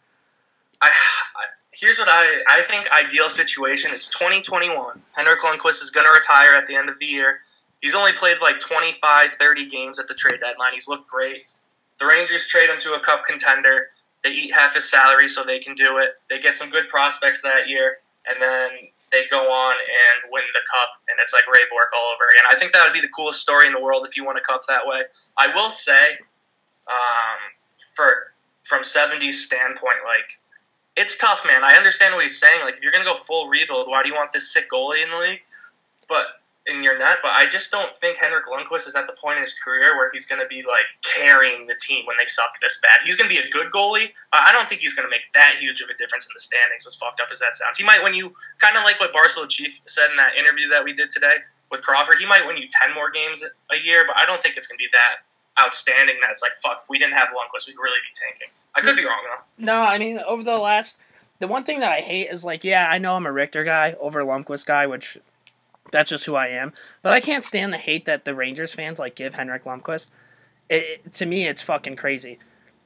Speaker 5: I, I here's what I I think ideal situation. It's 2021. Henrik Lundqvist is going to retire at the end of the year. He's only played like 25, 30 games at the trade deadline. He's looked great. The Rangers trade him to a cup contender. They eat half his salary so they can do it. They get some good prospects that year, and then they go on and win the cup, and it's like Ray Bourque all over again. I think that would be the coolest story in the world if you won a cup that way. I will say, um, for from 70's standpoint, like it's tough, man. I understand what he's saying. Like, if you're gonna go full rebuild, why do you want this sick goalie in the league? But in your net, but I just don't think Henrik Lundqvist is at the point in his career where he's gonna be like carrying the team when they suck this bad. He's gonna be a good goalie. I don't think he's gonna make that huge of a difference in the standings. As fucked up as that sounds, he might when you kind of like what Barstool Chief said in that interview that we did today with Crawford. He might win you ten more games a year, but I don't think it's gonna be that outstanding that it's like fuck. If we didn't have Lundqvist, we'd really be tanking. I could be wrong though.
Speaker 4: No, I mean over the last the one thing that I hate is like, yeah, I know I'm a Richter guy over Lundqvist guy, which that's just who I am. But I can't stand the hate that the Rangers fans like give Henrik Lundqvist. It, it- to me, it's fucking crazy.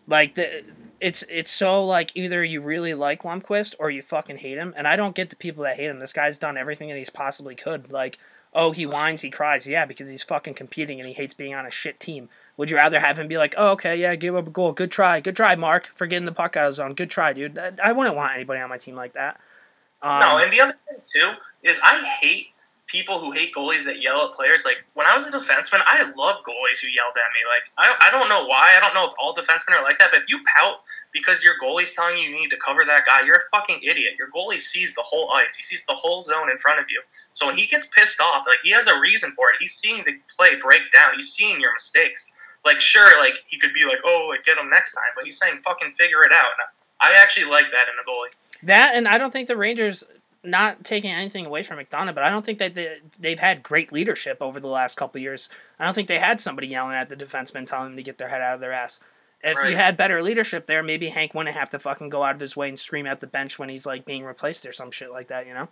Speaker 4: Like the, it's it's so like either you really like Lundqvist or you fucking hate him, and I don't get the people that hate him. This guy's done everything that he's possibly could. Like, oh, he whines, he cries, yeah, because he's fucking competing and he hates being on a shit team. Would you rather have him be like, oh, okay, yeah, give up a goal, good try, good try, Mark, for getting the puck out of the zone, good try, dude. I I wouldn't want anybody on my team like that. Um,
Speaker 5: No, and the other thing too is I hate people who hate goalies that yell at players. Like when I was a defenseman, I love goalies who yelled at me. Like I, I don't know why. I don't know if all defensemen are like that. But if you pout because your goalie's telling you you need to cover that guy, you're a fucking idiot. Your goalie sees the whole ice. He sees the whole zone in front of you. So when he gets pissed off, like he has a reason for it. He's seeing the play break down. He's seeing your mistakes. Like sure, like he could be like, oh, like get him next time, but he's saying fucking figure it out. And I actually like that in a goalie.
Speaker 4: That and I don't think the Rangers not taking anything away from McDonagh, but I don't think that they, they've had great leadership over the last couple of years. I don't think they had somebody yelling at the defensemen telling them to get their head out of their ass. If you had better leadership there, maybe Hank wouldn't have to fucking go out of his way and scream at the bench when he's like being replaced or some shit like that, you know.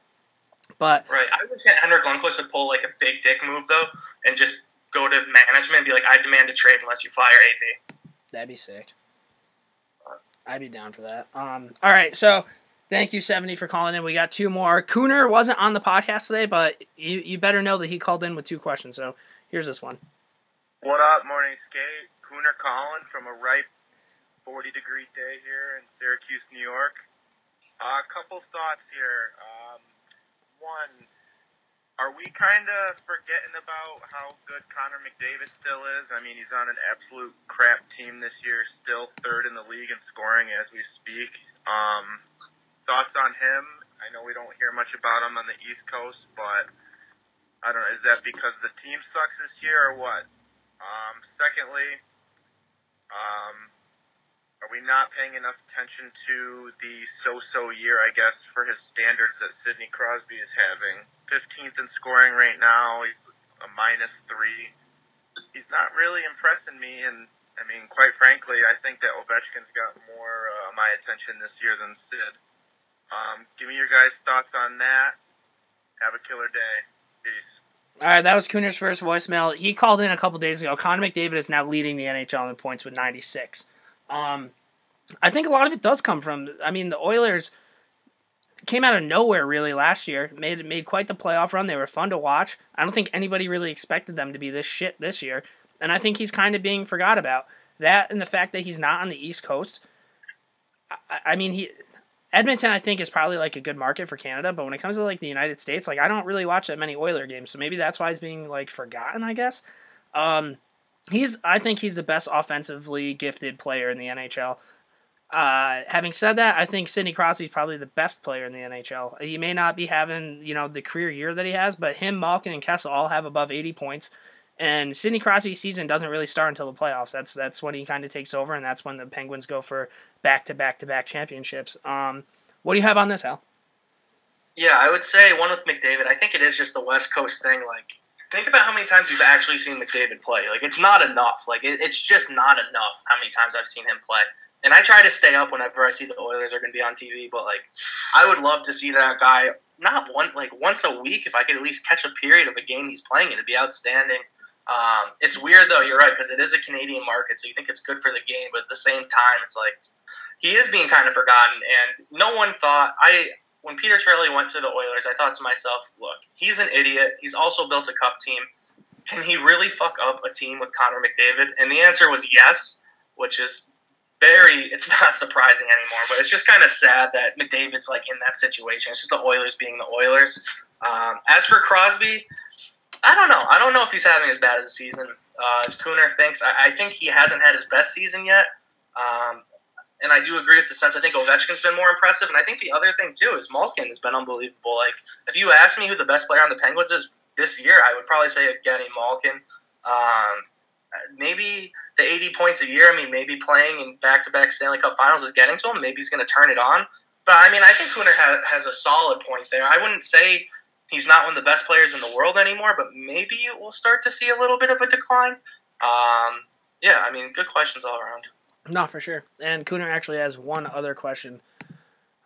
Speaker 4: But
Speaker 5: Right. I wish Henrik Lundqvist would pull like a big dick move though, and just go to management and be like, I demand a trade unless you fire AV.
Speaker 4: That'd be sick. I'd be down for that. Um, all right, so thank you, seventy, for calling in. We got two more. Cooner wasn't on the podcast today, but you you better know that he called in with two questions. So here's this one.
Speaker 7: What up, morning skate? Cooner Collin from a ripe 40 degree day here in Syracuse, New York. A uh, couple thoughts here. Um, one, are we kind of forgetting about how good Connor McDavid still is? I mean, he's on an absolute crap team this year, still third in the league in scoring as we speak. Um, thoughts on him? I know we don't hear much about him on the East Coast, but I don't know. Is that because the team sucks this year or what? Um, secondly, um, are we not paying enough attention to the so-so year, I guess, for his standards that Sidney Crosby is having? 15th in scoring right now. He's a minus three. He's not really impressing me, and I mean, quite frankly, I think that Ovechkin's got more uh, my attention this year than Sid. Um, give me your guys' thoughts on that. Have a killer day. Peace.
Speaker 4: All right, that was Cooner's first voicemail. He called in a couple days ago. Connor McDavid is now leading the NHL in points with 96. Um, I think a lot of it does come from. I mean, the Oilers came out of nowhere really last year. made made quite the playoff run. They were fun to watch. I don't think anybody really expected them to be this shit this year, and I think he's kind of being forgot about. That and the fact that he's not on the East Coast. I, I mean, he Edmonton, I think, is probably like a good market for Canada, but when it comes to like the United States, like I don't really watch that many Oiler games, so maybe that's why he's being like forgotten. I guess. Um, he's, I think he's the best offensively gifted player in the NHL. Uh, having said that, I think Sidney Crosby is probably the best player in the NHL. He may not be having you know the career year that he has, but him, Malkin, and Kessel all have above eighty points, And Sidney Crosby's season doesn't really start until the playoffs. That's that's when he kind of takes over, and that's when the Penguins go for back to back to back championships. Um, what do you have on this, Hal?
Speaker 5: Yeah, I would say one with McDavid. I think it is just the West Coast thing. Like, think about how many times you've actually seen McDavid play. Like, it's not enough. Like, it, it's just not enough how many times I've seen him play. And I try to stay up whenever I see the Oilers are going to be on TV. But like, I would love to see that guy not one like once a week. If I could at least catch a period of a game he's playing, it'd be outstanding. Um, it's weird though. You're right because it is a Canadian market, so you think it's good for the game, but at the same time, it's like he is being kind of forgotten. And no one thought I when Peter Chiarelli went to the Oilers, I thought to myself, look, he's an idiot. He's also built a cup team. Can he really fuck up a team with Connor McDavid? And the answer was yes, which is very it's not surprising anymore, but it's just kind of sad that McDavid's like in that situation. It's just the Oilers being the Oilers. Um, as for Crosby, I don't know. I don't know if he's having as bad as a season uh, as Cooner thinks. I, I think he hasn't had his best season yet. Um, and I do agree with the sense. I think Ovechkin's been more impressive, and I think the other thing too is Malkin has been unbelievable. Like if you ask me who the best player on the Penguins is this year, I would probably say Evgeny Malkin. Um, maybe the 80 points a year. I mean, maybe playing in back-to-back Stanley Cup Finals is getting to him. Maybe he's going to turn it on. But I mean, I think Cooner has, has a solid point there. I wouldn't say he's not one of the best players in the world anymore, but maybe we'll start to see a little bit of a decline. Um, yeah, I mean, good questions all around.
Speaker 4: No, for sure. And Cooner actually has one other question.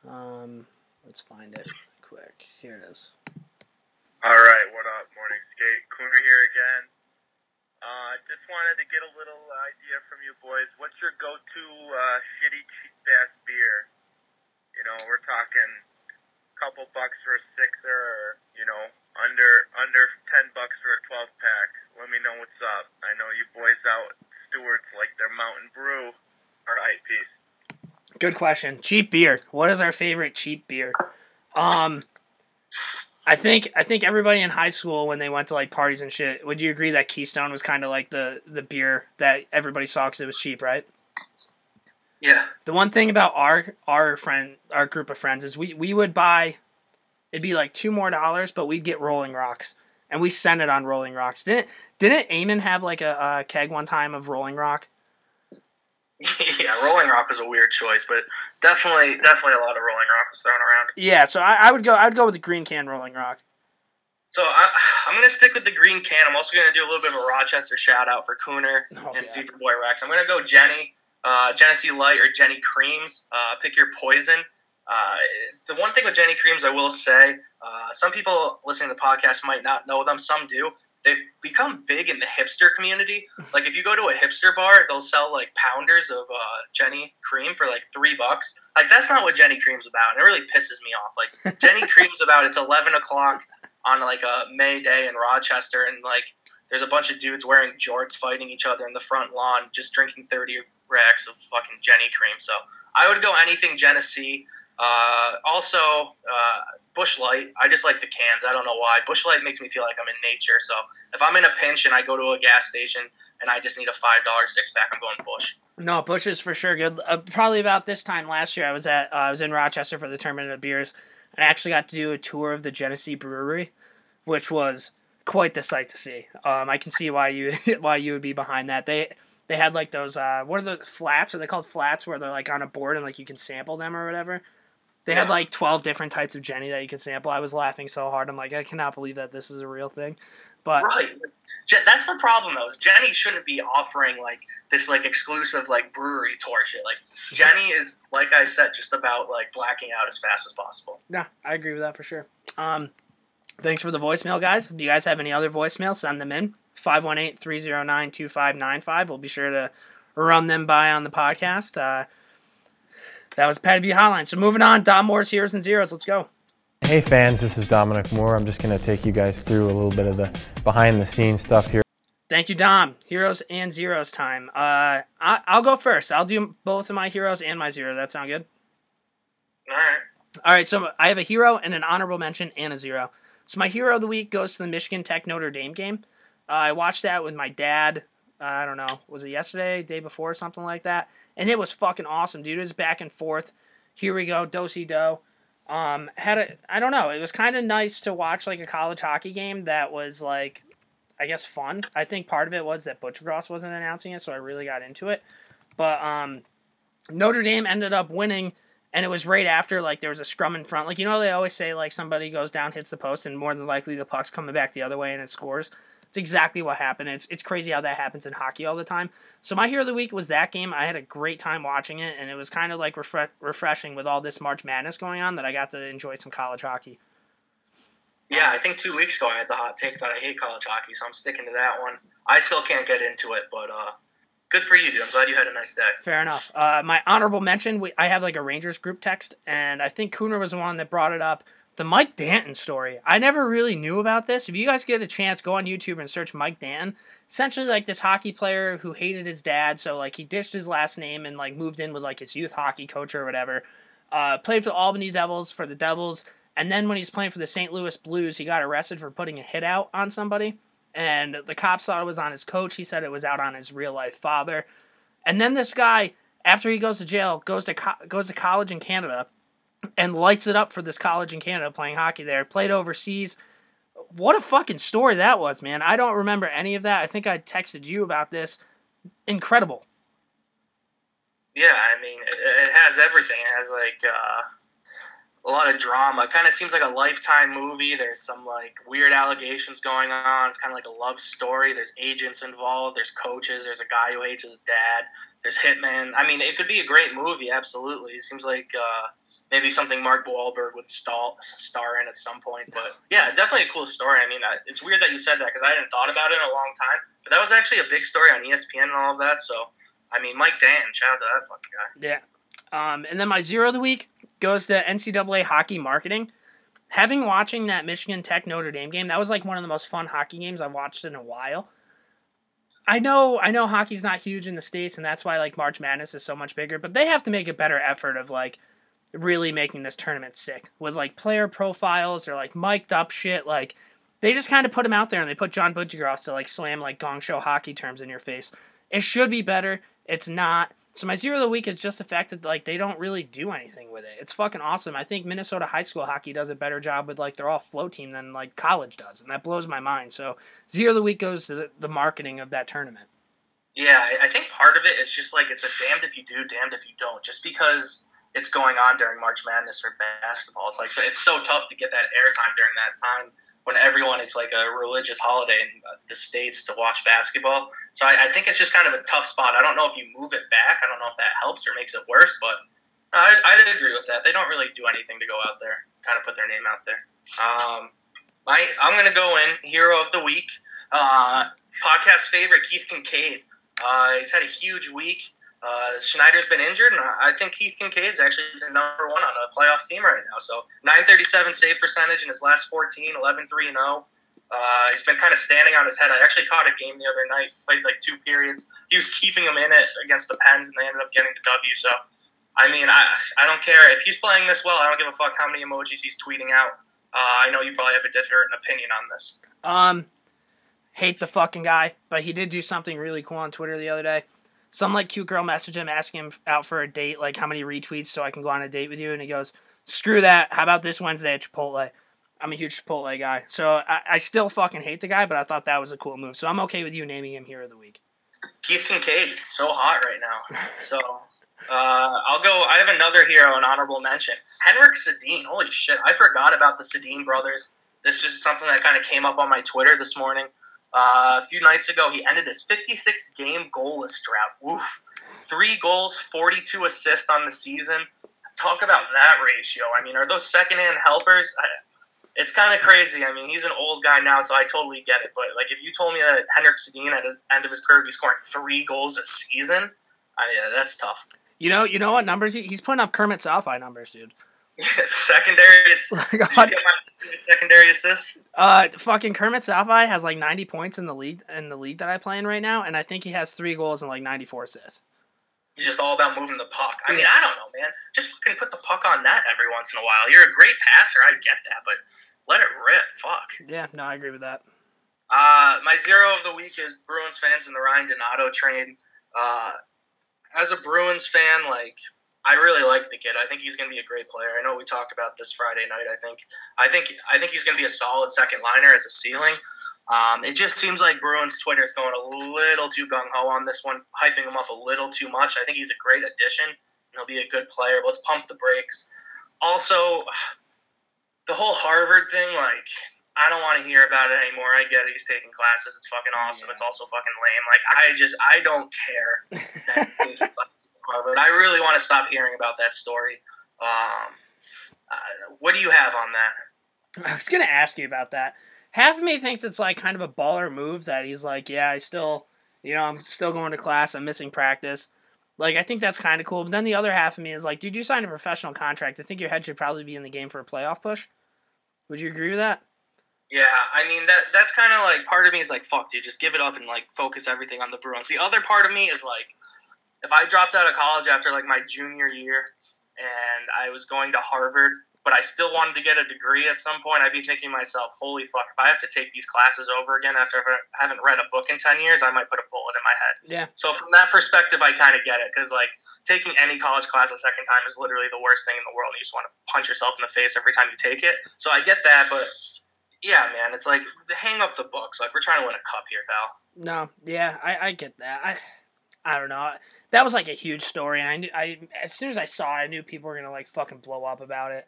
Speaker 4: Um, let's find it quick. Here it is.
Speaker 7: All right, what up, Morning Skate? Cooner here again. Uh, I just wanted to get a little idea from you boys. What's your go-to uh, shitty cheap ass beer? You know, we're talking a couple bucks for a sixer, or you know, under under ten bucks for a twelve pack. Let me know what's up. I know you boys out stewards like their Mountain Brew. All right, peace.
Speaker 4: Good question. Cheap beer. What is our favorite cheap beer? Um, I think I think everybody in high school when they went to like parties and shit. Would you agree that Keystone was kind of like the the beer that everybody saw because it was cheap, right?
Speaker 5: Yeah.
Speaker 4: The one thing about our our friend our group of friends is we we would buy it'd be like two more dollars, but we'd get Rolling Rocks and we sent it on Rolling Rocks. Didn't didn't Eamon have like a, a keg one time of Rolling Rock?
Speaker 5: yeah, Rolling Rock was a weird choice, but definitely, definitely a lot of Rolling Rock was thrown around.
Speaker 4: Yeah, so I, I would go I would go with the green can Rolling Rock.
Speaker 5: So I, I'm going to stick with the green can. I'm also going to do a little bit of a Rochester shout out for Cooner
Speaker 4: Oh,
Speaker 5: and
Speaker 4: yeah.
Speaker 5: Fever Boy Rex. I'm going to go Jenny, uh, Genesee Light or Jenny Creams. Uh, pick your poison. Uh, the one thing with Jenny Creams, I will say, uh, some people listening to the podcast might not know them. Some do. They've become big in the hipster community. Like if you go to a hipster bar, they'll sell like pounders of uh, Jenny Cream for like three bucks. Like that's not what Jenny Cream's about, and it really pisses me off. Like Jenny Cream's about it's eleven o'clock on like a May day in Rochester, and like there's a bunch of dudes wearing jorts fighting each other in the front lawn, just drinking thirty racks of fucking Jenny Cream. So I would go anything Genesee. Uh, also, uh, Busch Light. I just like the cans. I don't know why. Busch Light makes me feel like I'm in nature. So if I'm in a pinch and I go to a gas station and I just need a five dollar six pack, I'm going Busch.
Speaker 4: No, Busch is for sure good. Uh, probably about this time last year, I was at uh, I was in Rochester for the tournament of beers, and I actually got to do a tour of the Genesee Brewery, which was quite the sight to see. Um, I can see why you why you would be behind that. They they had like those uh, what are the flats? Are they called flats where they're like on a board and like you can sample them or whatever? They had like twelve different types of Jenny that you could sample. I was laughing so hard. I'm like, I cannot believe that this is a real thing. But
Speaker 5: Right. That's the problem though. Is Jenny shouldn't be offering like this like exclusive like brewery tour shit. Like Jenny is like I said, just about like blacking out as fast as possible.
Speaker 4: Yeah, I agree with that for sure. Um, thanks for the voicemail, guys. Do you guys have any other voicemails? Send them in. 518-309-2595. We'll be sure to run them by on the podcast. Uh, that was Patty B Hotline. So moving on, Dom Moore's Heroes and Zeros. Let's go.
Speaker 8: Hey fans, this is Dominic Moore. I'm just going to take you guys through a little bit of the behind the scenes stuff here.
Speaker 4: Thank you, Dom. Heroes and Zeros time. Uh, I, I'll go first. I'll do both of my heroes and my zero. That sound good?
Speaker 5: All right.
Speaker 4: All right, so I have a hero and an honorable mention and a zero. So my hero of the week goes to the Michigan Tech Notre Dame game. Uh, I watched that with my dad. Uh, I don't know, was it yesterday, day before, something like that? And it was fucking awesome, dude. It was back and forth. Here we go, dosey do. Um, had a, I don't know, it was kind of nice to watch like a college hockey game that was like I guess fun. I think part of it was that Buccigross wasn't announcing it, so I really got into it. But um, Notre Dame ended up winning, and it was right after like there was a scrum in front. Like you know they always say like somebody goes down, hits the post, and more than likely the puck's coming back the other way and it scores. It's exactly what happened. It's it's crazy how that happens in hockey all the time. So my hero of the week was that game. I had a great time watching it, and it was kind of like refre- refreshing with all this March Madness going on that I got to enjoy some college hockey.
Speaker 5: Yeah, I think two weeks ago I had the hot take that I hate college hockey, so I'm sticking to that one. I still can't get into it, but uh, good for you, dude. I'm glad you had a nice day.
Speaker 4: Fair enough. Uh, my honorable mention, we, I have like a Rangers group text, and I think Cooner was the one that brought it up. The Mike Danton story. I never really knew about this. If you guys get a chance, go on YouTube and search Mike Danton. Essentially, like this hockey player who hated his dad, so like he ditched his last name and like moved in with like his youth hockey coach or whatever. Uh, played for the Albany Devils for the Devils, and then when he's playing for the St. Louis Blues, he got arrested for putting a hit out on somebody. And the cops thought it was on his coach. He said it was out on his real life father. And then this guy, after he goes to jail, goes to co- goes to college in Canada, and lights it up for this college in Canada playing hockey there. Played overseas. What a fucking story that was, man. I don't remember any of that. I think I texted you about this. Incredible.
Speaker 5: Yeah, I mean, it, has everything. It has like uh, a lot of drama. It kind of seems like a lifetime movie. There's some like weird allegations going on. It's kind of like a love story. There's agents involved. There's coaches. There's a guy who hates his dad. There's hitman. I mean, it could be a great movie. Absolutely. It seems like uh, maybe something Mark Wahlberg would stall, star in at some point. But yeah, definitely a cool story. I mean, I, it's weird that you said that because I hadn't thought about it in a long time. But that was actually a big story on ESPN and all of that. So, I mean, Mike Dan, shout out to that fucking guy.
Speaker 4: Yeah. Um, and then my zero of the week goes to NCAA hockey marketing. Having watching that Michigan Tech Notre Dame game, that was like one of the most fun hockey games I've watched in a while. I know, I know, hockey's not huge in the states, and that's why like March Madness is so much bigger. But they have to make a better effort of like really making this tournament sick with like player profiles or like mic'd up shit. Like they just kind of put him out there and they put John Buccigross to like slam like gong show hockey terms in your face. It should be better. It's not. So my zero of the week is just the fact that like they don't really do anything with it. It's fucking awesome. I think Minnesota high school hockey does a better job with like their all flow team than like college does, and that blows my mind. So zero of the week goes to the, the marketing of that tournament.
Speaker 5: Yeah, I think part of it is just like it's a damned if you do, damned if you don't. Just because it's going on during March Madness for basketball, it's like it's so tough to get that airtime during that time when everyone it's like a religious holiday in the states to watch basketball. So I, I think it's just kind of a tough spot. I don't know if you move it back. I don't know if that helps or makes it worse, but I, I'd agree with that. They don't really do anything to go out there, kind of put their name out there. Um, my, I'm to go in hero of the week. Uh, podcast favorite Keith Kinkaid. Uh, he's had a huge week. Uh, Schneider's been injured, and I think Keith Kinkaid's actually the number one on a playoff team right now. So 937 save percentage in his last 14, 11 3 and 0. Uh, he's been kind of standing on his head. I actually caught a game the other night, played like two periods. He was keeping them in it against the Pens, and they ended up getting the W. So, I mean, I, I don't care. If he's playing this well, I don't give a fuck how many emojis he's tweeting out. Uh, I know you probably have a different opinion on this.
Speaker 4: Um, hate the fucking guy, but he did do something really cool on Twitter the other day. Some like cute girl messaged him asking him out for a date, like how many retweets so I can go on a date with you, and he goes, "Screw that. How about this Wednesday at Chipotle?" I'm a huge Chipotle guy, so I, I still fucking hate the guy, but I thought that was a cool move. So I'm okay with you naming him hero of the week.
Speaker 5: Keith Kinkaid, so hot right now. So uh, I'll go. I have another hero, an honorable mention. Henrik Sedin. Holy shit, I forgot about the Sedin brothers. This is something that kind of came up on my Twitter this morning. Uh, a few nights ago, he ended his 56 game goalless drought. Oof. Three goals, 42 assists on the season. Talk about that ratio. I mean, are those secondhand helpers? I, it's kind of crazy. I mean, he's an old guy now, so I totally get it. But like, if you told me that Henrik Sedin at the end of his career he's scoring three goals a season, I, yeah, that's tough.
Speaker 4: You know, you know what numbers he, he's putting up Kermit Southeye numbers, dude.
Speaker 5: secondary, ass-
Speaker 4: Oh
Speaker 5: did
Speaker 4: my
Speaker 5: you
Speaker 4: God.
Speaker 5: get my secondary assist?
Speaker 4: Uh, fucking Kermit Southeye has like 90 points in the league in the league that I play in right now, and I think he has three goals and like 94 assists.
Speaker 5: He's just all about moving the puck. I mean, I don't know, man. Just fucking put the puck on net every once in a while. You're a great passer, I get that, but let it rip. Fuck.
Speaker 4: Yeah, no, I agree with that.
Speaker 5: Uh, my zero of the week is Bruins fans in the Ryan Donato train. Uh, as a Bruins fan, like I really like the kid. I think he's going to be a great player. I know we talked about this Friday night. I think I think I think he's going to be a solid second liner as a ceiling. Um, it just seems like Bruins Twitter is going a little too gung ho on this one, hyping him up a little too much. I think he's a great addition. and He'll be a good player. But let's pump the brakes. Also, the whole Harvard thing, like, I don't want to hear about it anymore. I get it. He's taking classes. It's fucking awesome. It's also fucking lame. Like, I just, I don't care that he's taking classes at Harvard. I really want to stop hearing about that story. Um, uh, what do you have on that?
Speaker 4: I was gonna ask you about that. Half of me thinks it's like kind of a baller move that he's like, yeah, I still, you know, I'm still going to class. I'm missing practice. Like, I think that's kind of cool. But then the other half of me is like, dude, you signed a professional contract. I think your head should probably be in the game for a playoff push. Would you agree with that?
Speaker 5: Yeah, I mean that that's kind of like part of me is like fuck dude, just give it up and like focus everything on the Bruins. The other part of me is like if I dropped out of college after like my junior year and I was going to Harvard, but I still wanted to get a degree at some point, I'd be thinking to myself, holy fuck, if I have to take these classes over again after I haven't read a book in 10 years, I might put a bullet in my head.
Speaker 4: Yeah.
Speaker 5: So from that perspective, I kind of get it because like taking any college class a second time is literally the worst thing in the world. You just want to punch yourself in the face every time you take it. So I get that, but yeah, man, it's like hang up the books. Like we're trying to win a cup here, pal.
Speaker 4: No, yeah, I, I get that. I I don't know. That was like a huge story, and I knew I as soon as I saw it, I knew people were gonna like fucking blow up about it.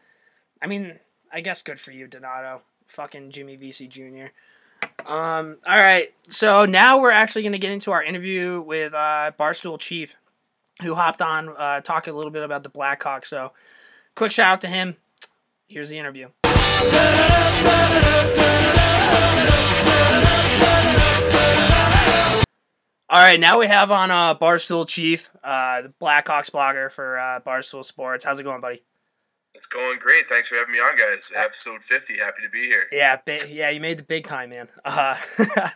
Speaker 4: I mean, I guess good for you, Donato. Fucking Jimmy Vesey Jr. Um, all right, so now we're actually gonna get into our interview with uh, Barstool Chief, who hopped on uh, talking a little bit about the Blackhawks. So, quick shout out to him. Here's the interview. All right, now we have on uh, Barstool Chief, uh, the Blackhawks blogger for uh, Barstool Sports. How's it going, buddy?
Speaker 9: It's going great. Thanks for having me on, guys. Episode 50. Happy to be here.
Speaker 4: Yeah, bi- yeah, you made the big time, man. Uh,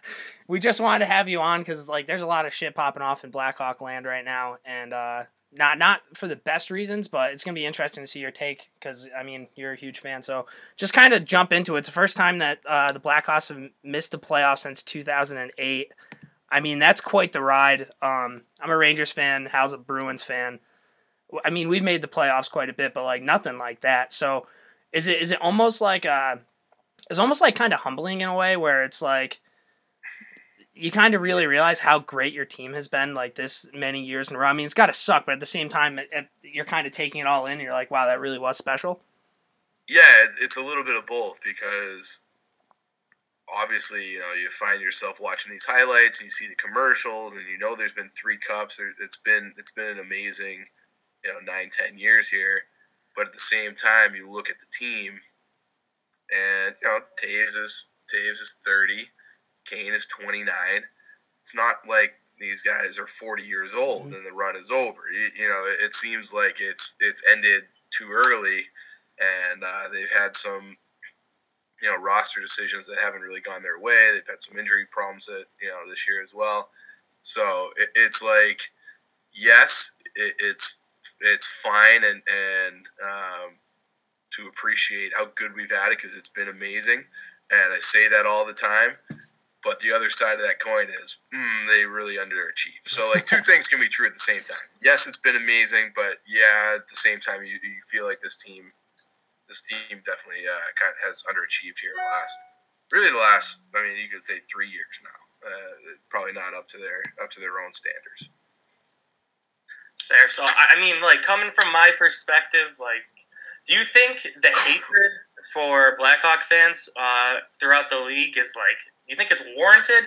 Speaker 4: we just wanted to have you on because like there's a lot of shit popping off in Blackhawk land right now, and uh, not not for the best reasons, but it's gonna be interesting to see your take because I mean you're a huge fan. So just kind of jump into it. It's the first time that uh, the Blackhawks have missed the playoffs since 2008. I mean that's quite the ride. Um, I'm a Rangers fan. Hal's a Bruins fan. I mean, we've made the playoffs quite a bit, but like nothing like that. So, is it is it almost like uh, it's almost like kind of humbling in a way where it's like you kind of really realize how great your team has been like this many years in a row. I mean, it's got to suck, but at the same time, it, it, you're kind of taking it all in. You're like, wow, that really was special.
Speaker 9: Yeah, it's a little bit of both because obviously, you know, you find yourself watching these highlights and you see the commercials and you know there's been three cups. It's been it's been an amazing, you know, nine ten years here. But at the same time, you look at the team, and you know, Toews is Toews is thirty, Kane is twenty nine. It's not like these guys are forty years old and the run is over. You, you know, it, it seems like it's it's ended too early, and uh, they've had some you know roster decisions that haven't really gone their way. They've had some injury problems that you know this year as well. So it, it's like yes, it, it's it's fine and and um, to appreciate how good we've had it because it's been amazing, and I say that all the time. But the other side of that coin is mm, they really underachieve. So like two things can be true at the same time. Yes, it's been amazing, but yeah, at the same time you, you feel like this team this team definitely uh, kind of has underachieved here last, really the last. I mean, you could say three years now. Uh, probably not up to their up to their own standards.
Speaker 5: Fair. So I I mean, like coming from my perspective, like, do you think the hatred for Blackhawk fans uh, throughout the league is like? You think it's warranted?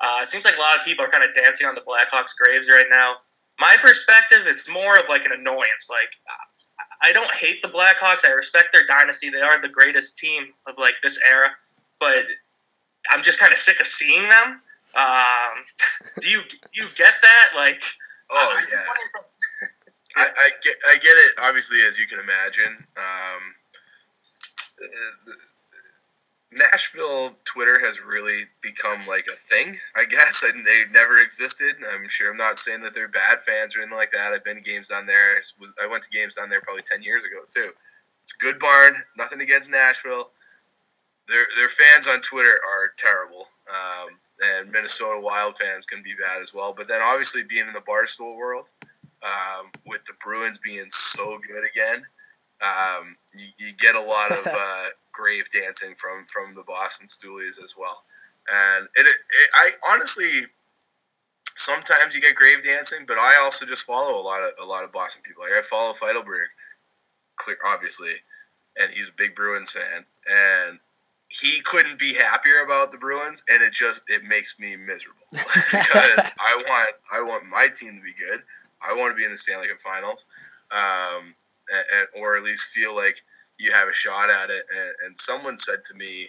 Speaker 5: Uh, it seems like a lot of people are kind of dancing on the Blackhawks' graves right now. My perspective, it's more of like an annoyance. Like, I don't hate the Blackhawks. I respect their dynasty. They are the greatest team of like this era, but I'm just kind of sick of seeing them. Um, do you you get that? Like,
Speaker 9: Oh
Speaker 5: I'm
Speaker 9: yeah.
Speaker 5: just wondering from-
Speaker 9: I, I get I get it. Obviously, as you can imagine, um, uh, Nashville Twitter has really become like a thing. I guess and they never existed. I'm sure. I'm not saying that they're bad fans or anything like that. I've been to games down there. I Was I went to games down there probably ten years ago too. It's a good barn. Nothing against Nashville. Their their fans on Twitter are terrible. Um, and Minnesota Wild fans can be bad as well. But then obviously being in the barstool world, um, with the Bruins being so good again, um, you, you get a lot of uh, grave dancing from from the Boston Stoolies as well. And it, it, I honestly, sometimes you get grave dancing, but I also just follow a lot of a lot of Boston people. Like I follow Feitelberg, clear obviously, and he's a big Bruins fan, and he couldn't be happier about the Bruins, and it just it makes me miserable because I want I want my team to be good. I want to be in the Stanley Cup Finals, um, and, and, or at least feel like you have a shot at it. And, and someone said to me,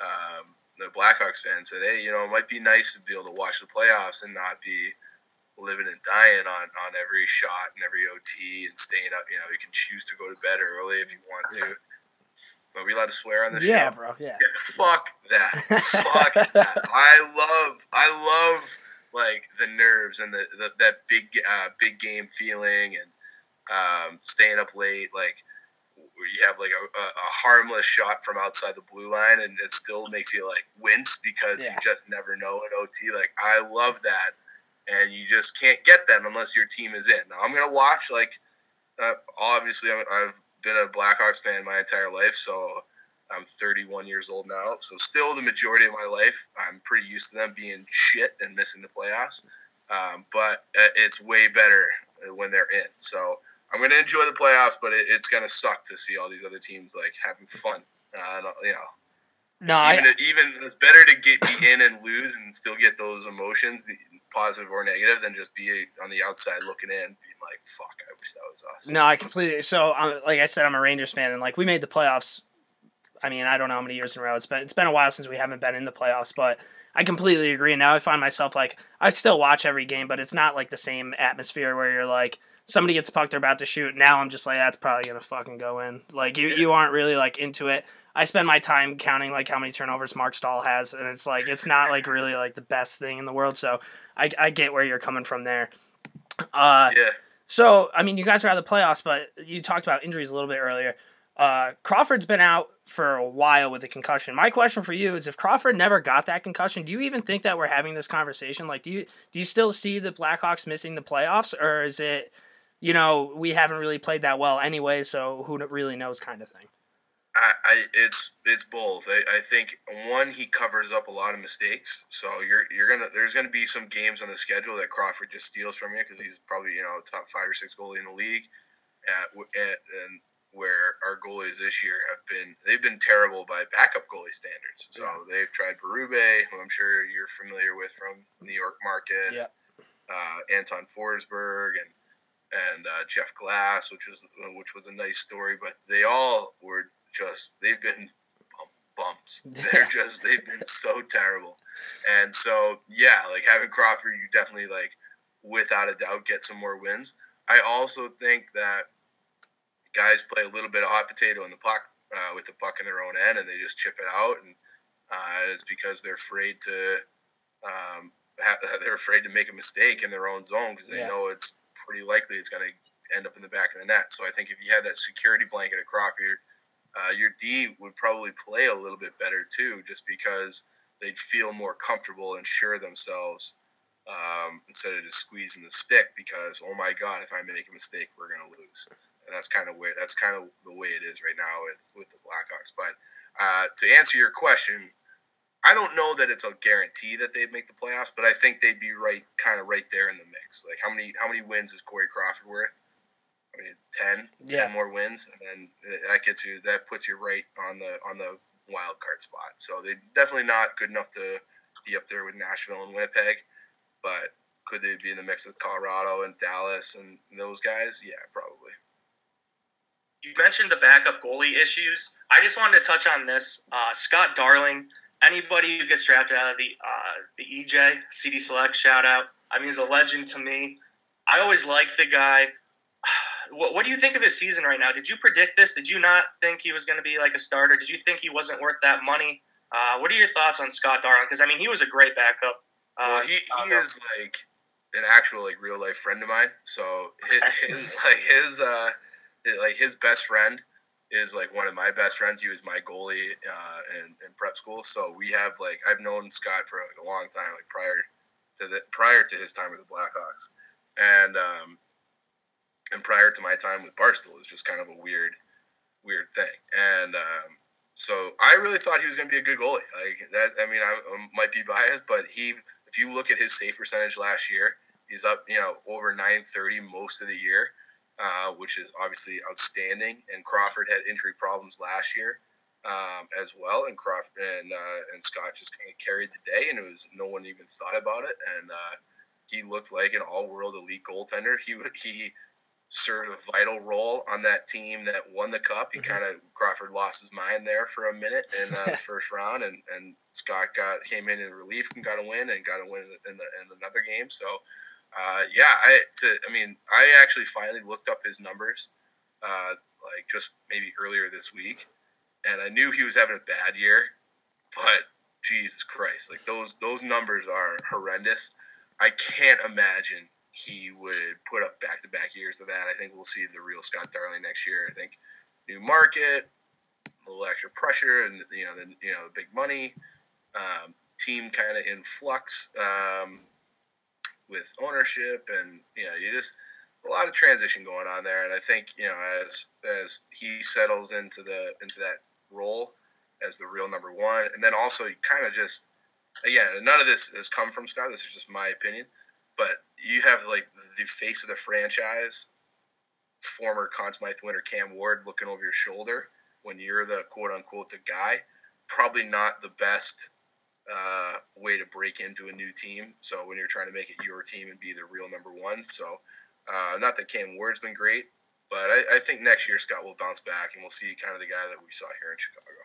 Speaker 9: um, the Blackhawks fan said, "Hey, you know, it might be nice to be able to watch the playoffs and not be living and dying on on every shot and every OT and staying up. You know, you can choose to go to bed early if you want to." Are we allowed to swear on this show?
Speaker 4: Yeah,
Speaker 9: show?
Speaker 4: bro. Yeah.
Speaker 9: Fuck that. Fuck that. I love I love like the nerves and the, the that big uh, big game feeling and um, staying up late like where you have like a, a, a harmless shot from outside the blue line and it still makes you like wince because
Speaker 4: Yeah.
Speaker 9: you just never know in OT like I love that and you just can't get that unless your team is in. Now I'm gonna watch like uh, obviously I'm, I've been a Blackhawks fan my entire life, so I'm 31 years old now. So still the majority of my life, I'm pretty used to them being shit and missing the playoffs. Um, but uh, it's way better when they're in. So I'm gonna enjoy the playoffs, but it, it's gonna suck to see all these other teams like having fun. Uh, you know,
Speaker 4: No, I,
Speaker 9: even even it's better to get be in and lose and still get those emotions, positive or negative, than just be on the outside looking in, being like, "Fuck, I wish that was us."
Speaker 4: No, I completely. So, um, like I said, I'm a Rangers fan, and like we made the playoffs. I mean, I don't know how many years in a row. It's been it's been a while since we haven't been in the playoffs, but I completely agree. And now I find myself like I still watch every game, but it's not like the same atmosphere where you're like somebody gets pucked, they're about to shoot. Now I'm just like that's probably gonna fucking go in. Like you you aren't really like into it. I spend my time counting like how many turnovers Marc Staal has, and it's like it's not like really like the best thing in the world. So I I get where you're coming from there. Uh,
Speaker 9: Yeah.
Speaker 4: so, I mean, you guys are out of the playoffs, but you talked about injuries a little bit earlier. Uh, Crawford's been out for a while with a concussion. My question for you is: If Crawford never got that concussion, do you even think that we're having this conversation? Like, do you do you still see the Blackhawks missing the playoffs, or is it, you know, we haven't really played that well anyway, so who really knows, kind of thing?
Speaker 9: I, I it's it's both. I, I think one he covers up a lot of mistakes, so you're you're gonna there's gonna be some games on the schedule that Crawford just steals from you because he's probably you know top five or six goalie in the league, at, at and where our goalies this year have been they've been terrible by backup goalie standards. So they've tried Berube, who I'm sure you're familiar with from New York market,
Speaker 4: Yeah.
Speaker 9: uh, Anton Forsberg, and and uh, Jeff Glass, which was which was a nice story, but they all were just they've been bum, bums. They're just they've been so terrible, and so yeah, like having Crawford, you definitely like without a doubt get some more wins. I also think that guys play a little bit of hot potato in the puck uh, with the puck in their own end, and they just chip it out, and uh, it's because they're afraid to. Um, they're afraid to make a mistake in their own zone because they
Speaker 4: Yeah.
Speaker 9: know it's pretty likely it's going to end up in the back of the net. So I think if you had that security blanket of Crawford, uh, your D would probably play a little bit better too, just because they'd feel more comfortable and sure themselves um, instead of just squeezing the stick. Because oh my God, if I make a mistake, we're going to lose. And that's kind of where that's kind of the way it is right now with with the Blackhawks. But uh, to answer your question, I don't know that it's a guarantee that they'd make the playoffs, but I think they'd be right, kind of right there in the mix. Like how many how many wins is Corey Crawford worth? I mean, 10,
Speaker 4: Yeah.
Speaker 9: 10 more wins, and then that gets you that puts you right on the on the wild card spot. So they're definitely not good enough to be up there with Nashville and Winnipeg, but could they be in the mix with Colorado and Dallas and those guys? Yeah, probably.
Speaker 5: You mentioned the backup goalie issues. I just wanted to touch on this. Uh, Scott Darling, anybody who gets drafted out of the uh, the EJ CD Select, shout out. I mean, he's a legend to me. I always liked the guy. What, what do you think of his season right now? Did you predict this? Did you not think he was going to be like a starter? Did you think he wasn't worth that money? Uh, what are your thoughts on Scott Darling? Because I mean, he was a great backup. Uh,
Speaker 9: Well, he, he is like an actual like real life friend of mine. So his, his like his uh like his best friend is like one of my best friends. He was my goalie uh, in, in prep school. So we have like I've known Scott for like a long time, like prior to the prior to his time with the Blackhawks, and um and prior to my time with Barstool, it was just kind of a weird weird thing. And um, so I really thought he was going to be a good goalie. Like that, I mean, I, I might be biased, but he, if you look at his save percentage last year, he's up, you know, over 930 most of the year, uh, which is obviously outstanding. And Crawford had injury problems last year um, as well, and Crawford and uh, and Scott just kind of carried the day, and it was no one even thought about it, and uh, he looked like an all-world elite goaltender. He he served a vital role on that team that won the cup. He
Speaker 4: Mhm.
Speaker 9: kind of Crawford lost his mind there for a minute in uh, the first round, and, and Scott got came in in relief and got a win and got a win in, the, in another game. So uh, yeah, I to, I mean I actually finally looked up his numbers, uh, like just maybe earlier this week, and I knew he was having a bad year, but Jesus Christ, like those those numbers are horrendous. I can't imagine he would put up back to back years of that. I think we'll see the real Scott Darling next year. I think new market, a little extra pressure, and you know the you know the big money, um, team kind of in flux um, with ownership, and you know you just a lot of transition going on there. And I think you know as as he settles into the into that role as the real number one, and then also kind of just again none of this has come from Scott. This is just my opinion but you have like the face of the franchise, former Conn Smythe winner Cam Ward looking over your shoulder when you're the quote unquote the guy. Probably not the best uh, way to break into a new team. So when you're trying to make it your team and be the real number one, so uh, not that Cam Ward's been great, but I, I think next year Scott will bounce back and we'll see kind of the guy that we saw here in Chicago.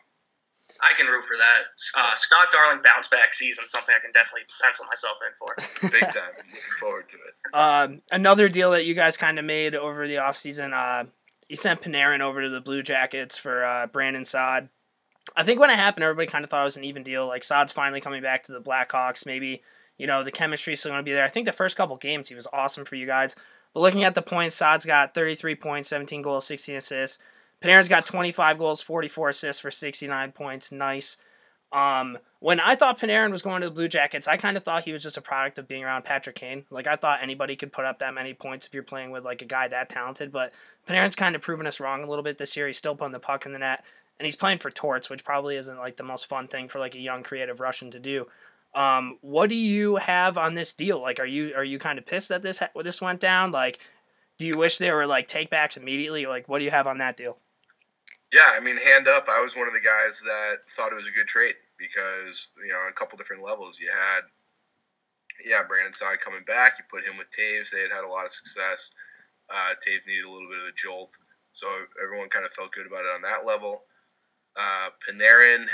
Speaker 5: I can root for that. Uh, Scott Darling bounce back season, something I can definitely pencil myself in for.
Speaker 9: Big time. I'm looking forward to it.
Speaker 4: Um, another deal that you guys kind of made over the offseason, uh, you sent Panarin over to the Blue Jackets for uh, Brandon Saad. I think when it happened, everybody kind of thought it was an even deal. Like Saad's finally coming back to the Blackhawks. Maybe you know the chemistry's still going to be there. I think the first couple games he was awesome for you guys. But looking at the points, Saad's got 33 points, 17 goals, 16 assists. Panarin's got 25 goals, 44 assists for 69 points. Nice. Um, when I thought Panarin was going to the Blue Jackets, I kind of thought he was just a product of being around Patrick Kane. Like I thought anybody could put up that many points if you're playing with like a guy that talented. But Panarin's kind of proven us wrong a little bit this year. He's still putting the puck in the net, and he's playing for Torts, which probably isn't like the most fun thing for like a young creative Russian to do. Um, what do you have on this deal? Like, are you are you kind of pissed that this ha- this went down? Like, do you wish there were like takebacks immediately? Like, what do you have on that deal?
Speaker 9: Yeah, I mean, hand up, I was one of the guys that thought it was a good trade because, you know, on a couple different levels. You had, yeah, Brandon Saad coming back. You put him with Toews. They had had a lot of success. Uh, Toews needed a little bit of a jolt. So everyone kind of felt good about it on that level. Uh, Panarin,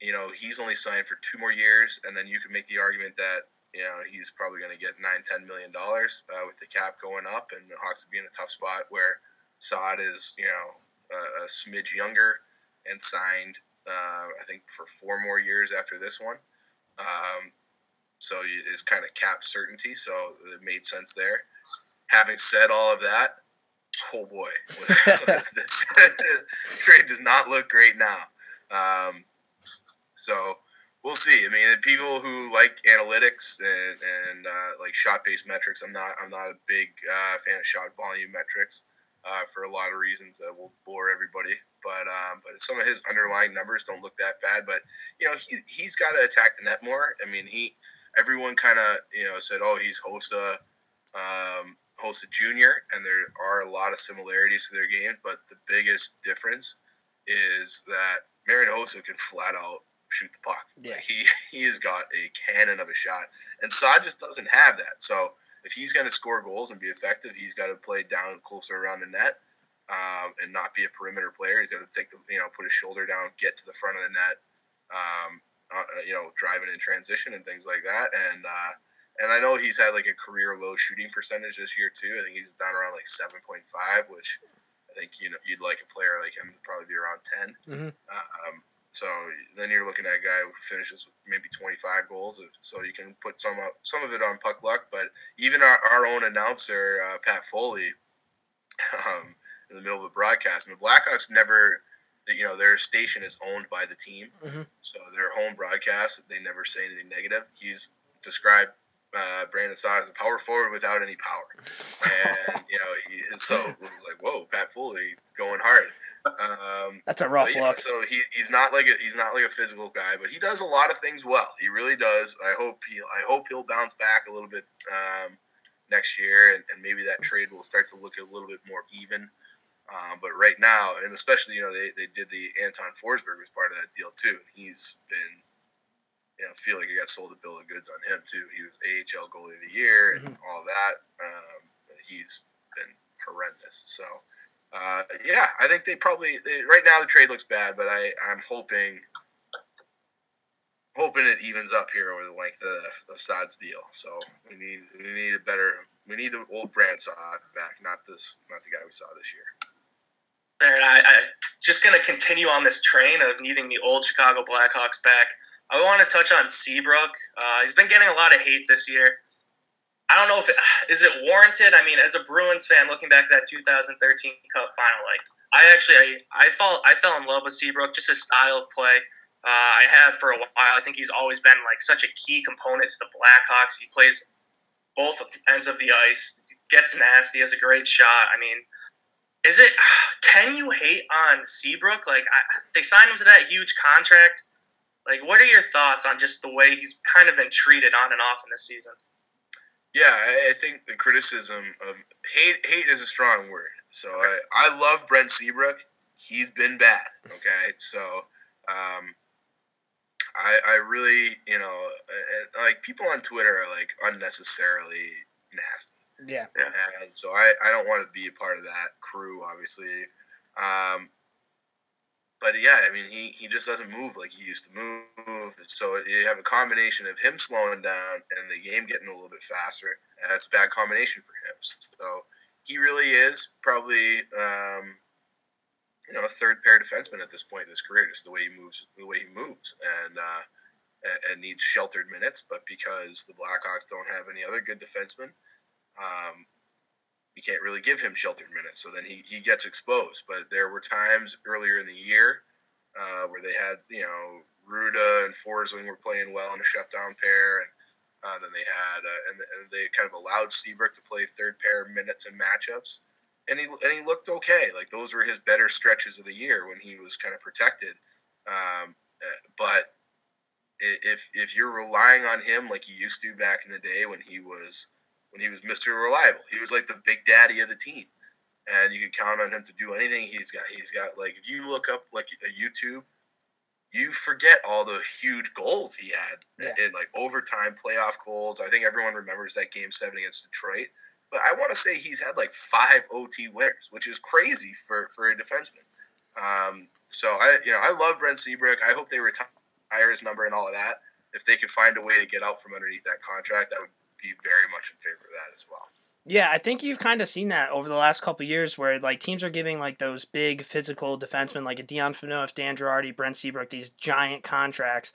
Speaker 9: you know, he's only signed for two more years, and then you can make the argument that you know he's probably going to get nine, ten million dollars uh, with the cap going up, and the Hawks would be in a tough spot where Saad is, you know, a, a smidge younger and signed, uh, I think, for four more years after this one. Um, so it's kind of cap certainty, so it made sense there. Having said all of that, oh boy, this trade does not look great now. Um, so we'll see. I mean, people who like analytics and, and uh, like shot based metrics, I'm not I'm not a big uh, fan of shot volume metrics uh, for a lot of reasons that will bore everybody. But um, but some of his underlying numbers don't look that bad. But you know, he he's got to attack the net more. I mean, he everyone kind of you know said, oh, he's Hossa. Um, Hossa Jr. and there are a lot of similarities to their game, but the biggest difference is that Marian Hossa can flat out shoot the puck.
Speaker 4: Yeah.
Speaker 9: Like he he has got a cannon of a shot, and Saad just doesn't have that. So if he's going to score goals and be effective, he's got to play down closer around the net, um, and not be a perimeter player. He's got to take the you know put his shoulder down, get to the front of the net, um, uh, you know, driving in transition and things like that. And uh, and I know he's had like a career low shooting percentage this year too. I think he's down around like seven point five, which I think you know you'd like a player like him to probably be around 10
Speaker 4: Mhm.
Speaker 9: Um, so then you're looking at a guy who finishes with maybe 25 goals. If- So you can put some up, some of it on puck luck, but even our, our own announcer uh, Pat Foley, um, in the middle of the broadcast, and the Blackhawks never, you know, their station is owned by the team,
Speaker 4: Mhm.
Speaker 9: so their home broadcast they never say anything negative. He's described uh, Brandon Saad as a power forward without any power, and you know, he so it was like, whoa, Pat Foley going hard. Um,
Speaker 4: That's a rough
Speaker 9: but
Speaker 4: look.
Speaker 9: So he, he's not like a he's not like a physical guy, but he does a lot of things well. He really does. I hope he I hope he'll bounce back a little bit um, next year, and, and maybe that trade will start to look a little bit more even. Um, but right now, and especially you know they, they did the Anton Forsberg was part of that deal too. And he's been you know feel like he got sold a bill of goods on him too. He was AHL goalie of the year and all that. Um, he's been horrendous. So. Uh, yeah, I think they probably they, right now the trade looks bad, but I I'm hoping hoping it evens up here over the length of, of Saad's deal. So we need we need a better we need the old brand Saad back, not this not the guy we saw this year.
Speaker 5: And I, I just going to continue on this train of needing the old Chicago Blackhawks back. I want to touch on Seabrook. Uh, he's been getting a lot of hate this year. I don't know if it is it warranted. I mean, as a Bruins fan, looking back at that 2013 Cup final, like I actually I, I fell I fell in love with Seabrook, just his style of play. Uh, I have for a while. I think he's always been like such a key component to the Blackhawks. He plays both ends of the ice, gets nasty, has a great shot. I mean, is it? Can you hate on Seabrook? Like I, they signed him to that huge contract. Like, what are your thoughts on just the way he's kind of been treated on and off in this season?
Speaker 9: Yeah, I, I think the criticism of hate hate is a strong word. So I, I love Brent Seabrook. He's been bad. Okay, so um, I I really you know uh, uh, like people on Twitter are like unnecessarily nasty.
Speaker 4: Yeah.
Speaker 9: And so I, I don't want to be a part of that crew, obviously. Um, but yeah, I mean, he, he just doesn't move like he used to move. So you have a combination of him slowing down and the game getting a little bit faster, and that's a bad combination for him. So he really is probably, um, you know, a third pair defenseman at this point in his career, just the way he moves, the way he moves, and uh, and, needs sheltered minutes. But because the Blackhawks don't have any other good defensemen, um, you can't really give him sheltered minutes. So then he, he gets exposed. But there were times earlier in the year uh, where they had, you know, Rutta and Forsling were playing well in a shutdown pair. And uh, then they had, uh, and, and they kind of allowed Seabrook to play third pair minutes and matchups. And he, and he looked okay. Like those were his better stretches of the year when he was kind of protected. Um, uh, but if, if you're relying on him like you used to back in the day when he was when he was Mr. Reliable. He was like the big daddy of the team. And you could count on him to do anything he's got. He's got like if you look up like a YouTube, you forget all the huge goals he had
Speaker 4: Yeah.
Speaker 9: in like overtime playoff goals. I think everyone remembers that game seven against Detroit. But I want to say he's had like five OT winners, which is crazy for, for a defenseman. Um, so I you know I love Brent Seabrook. I hope they retire his number and all of that. If they could find a way to get out from underneath that contract, I would be very much in favor of that as well.
Speaker 4: Yeah, I think you've kind of seen that over the last couple years where like teams are giving like those big physical defensemen like a Dion Phaneuf, Dan Girardi, Brent Seabrook these giant contracts.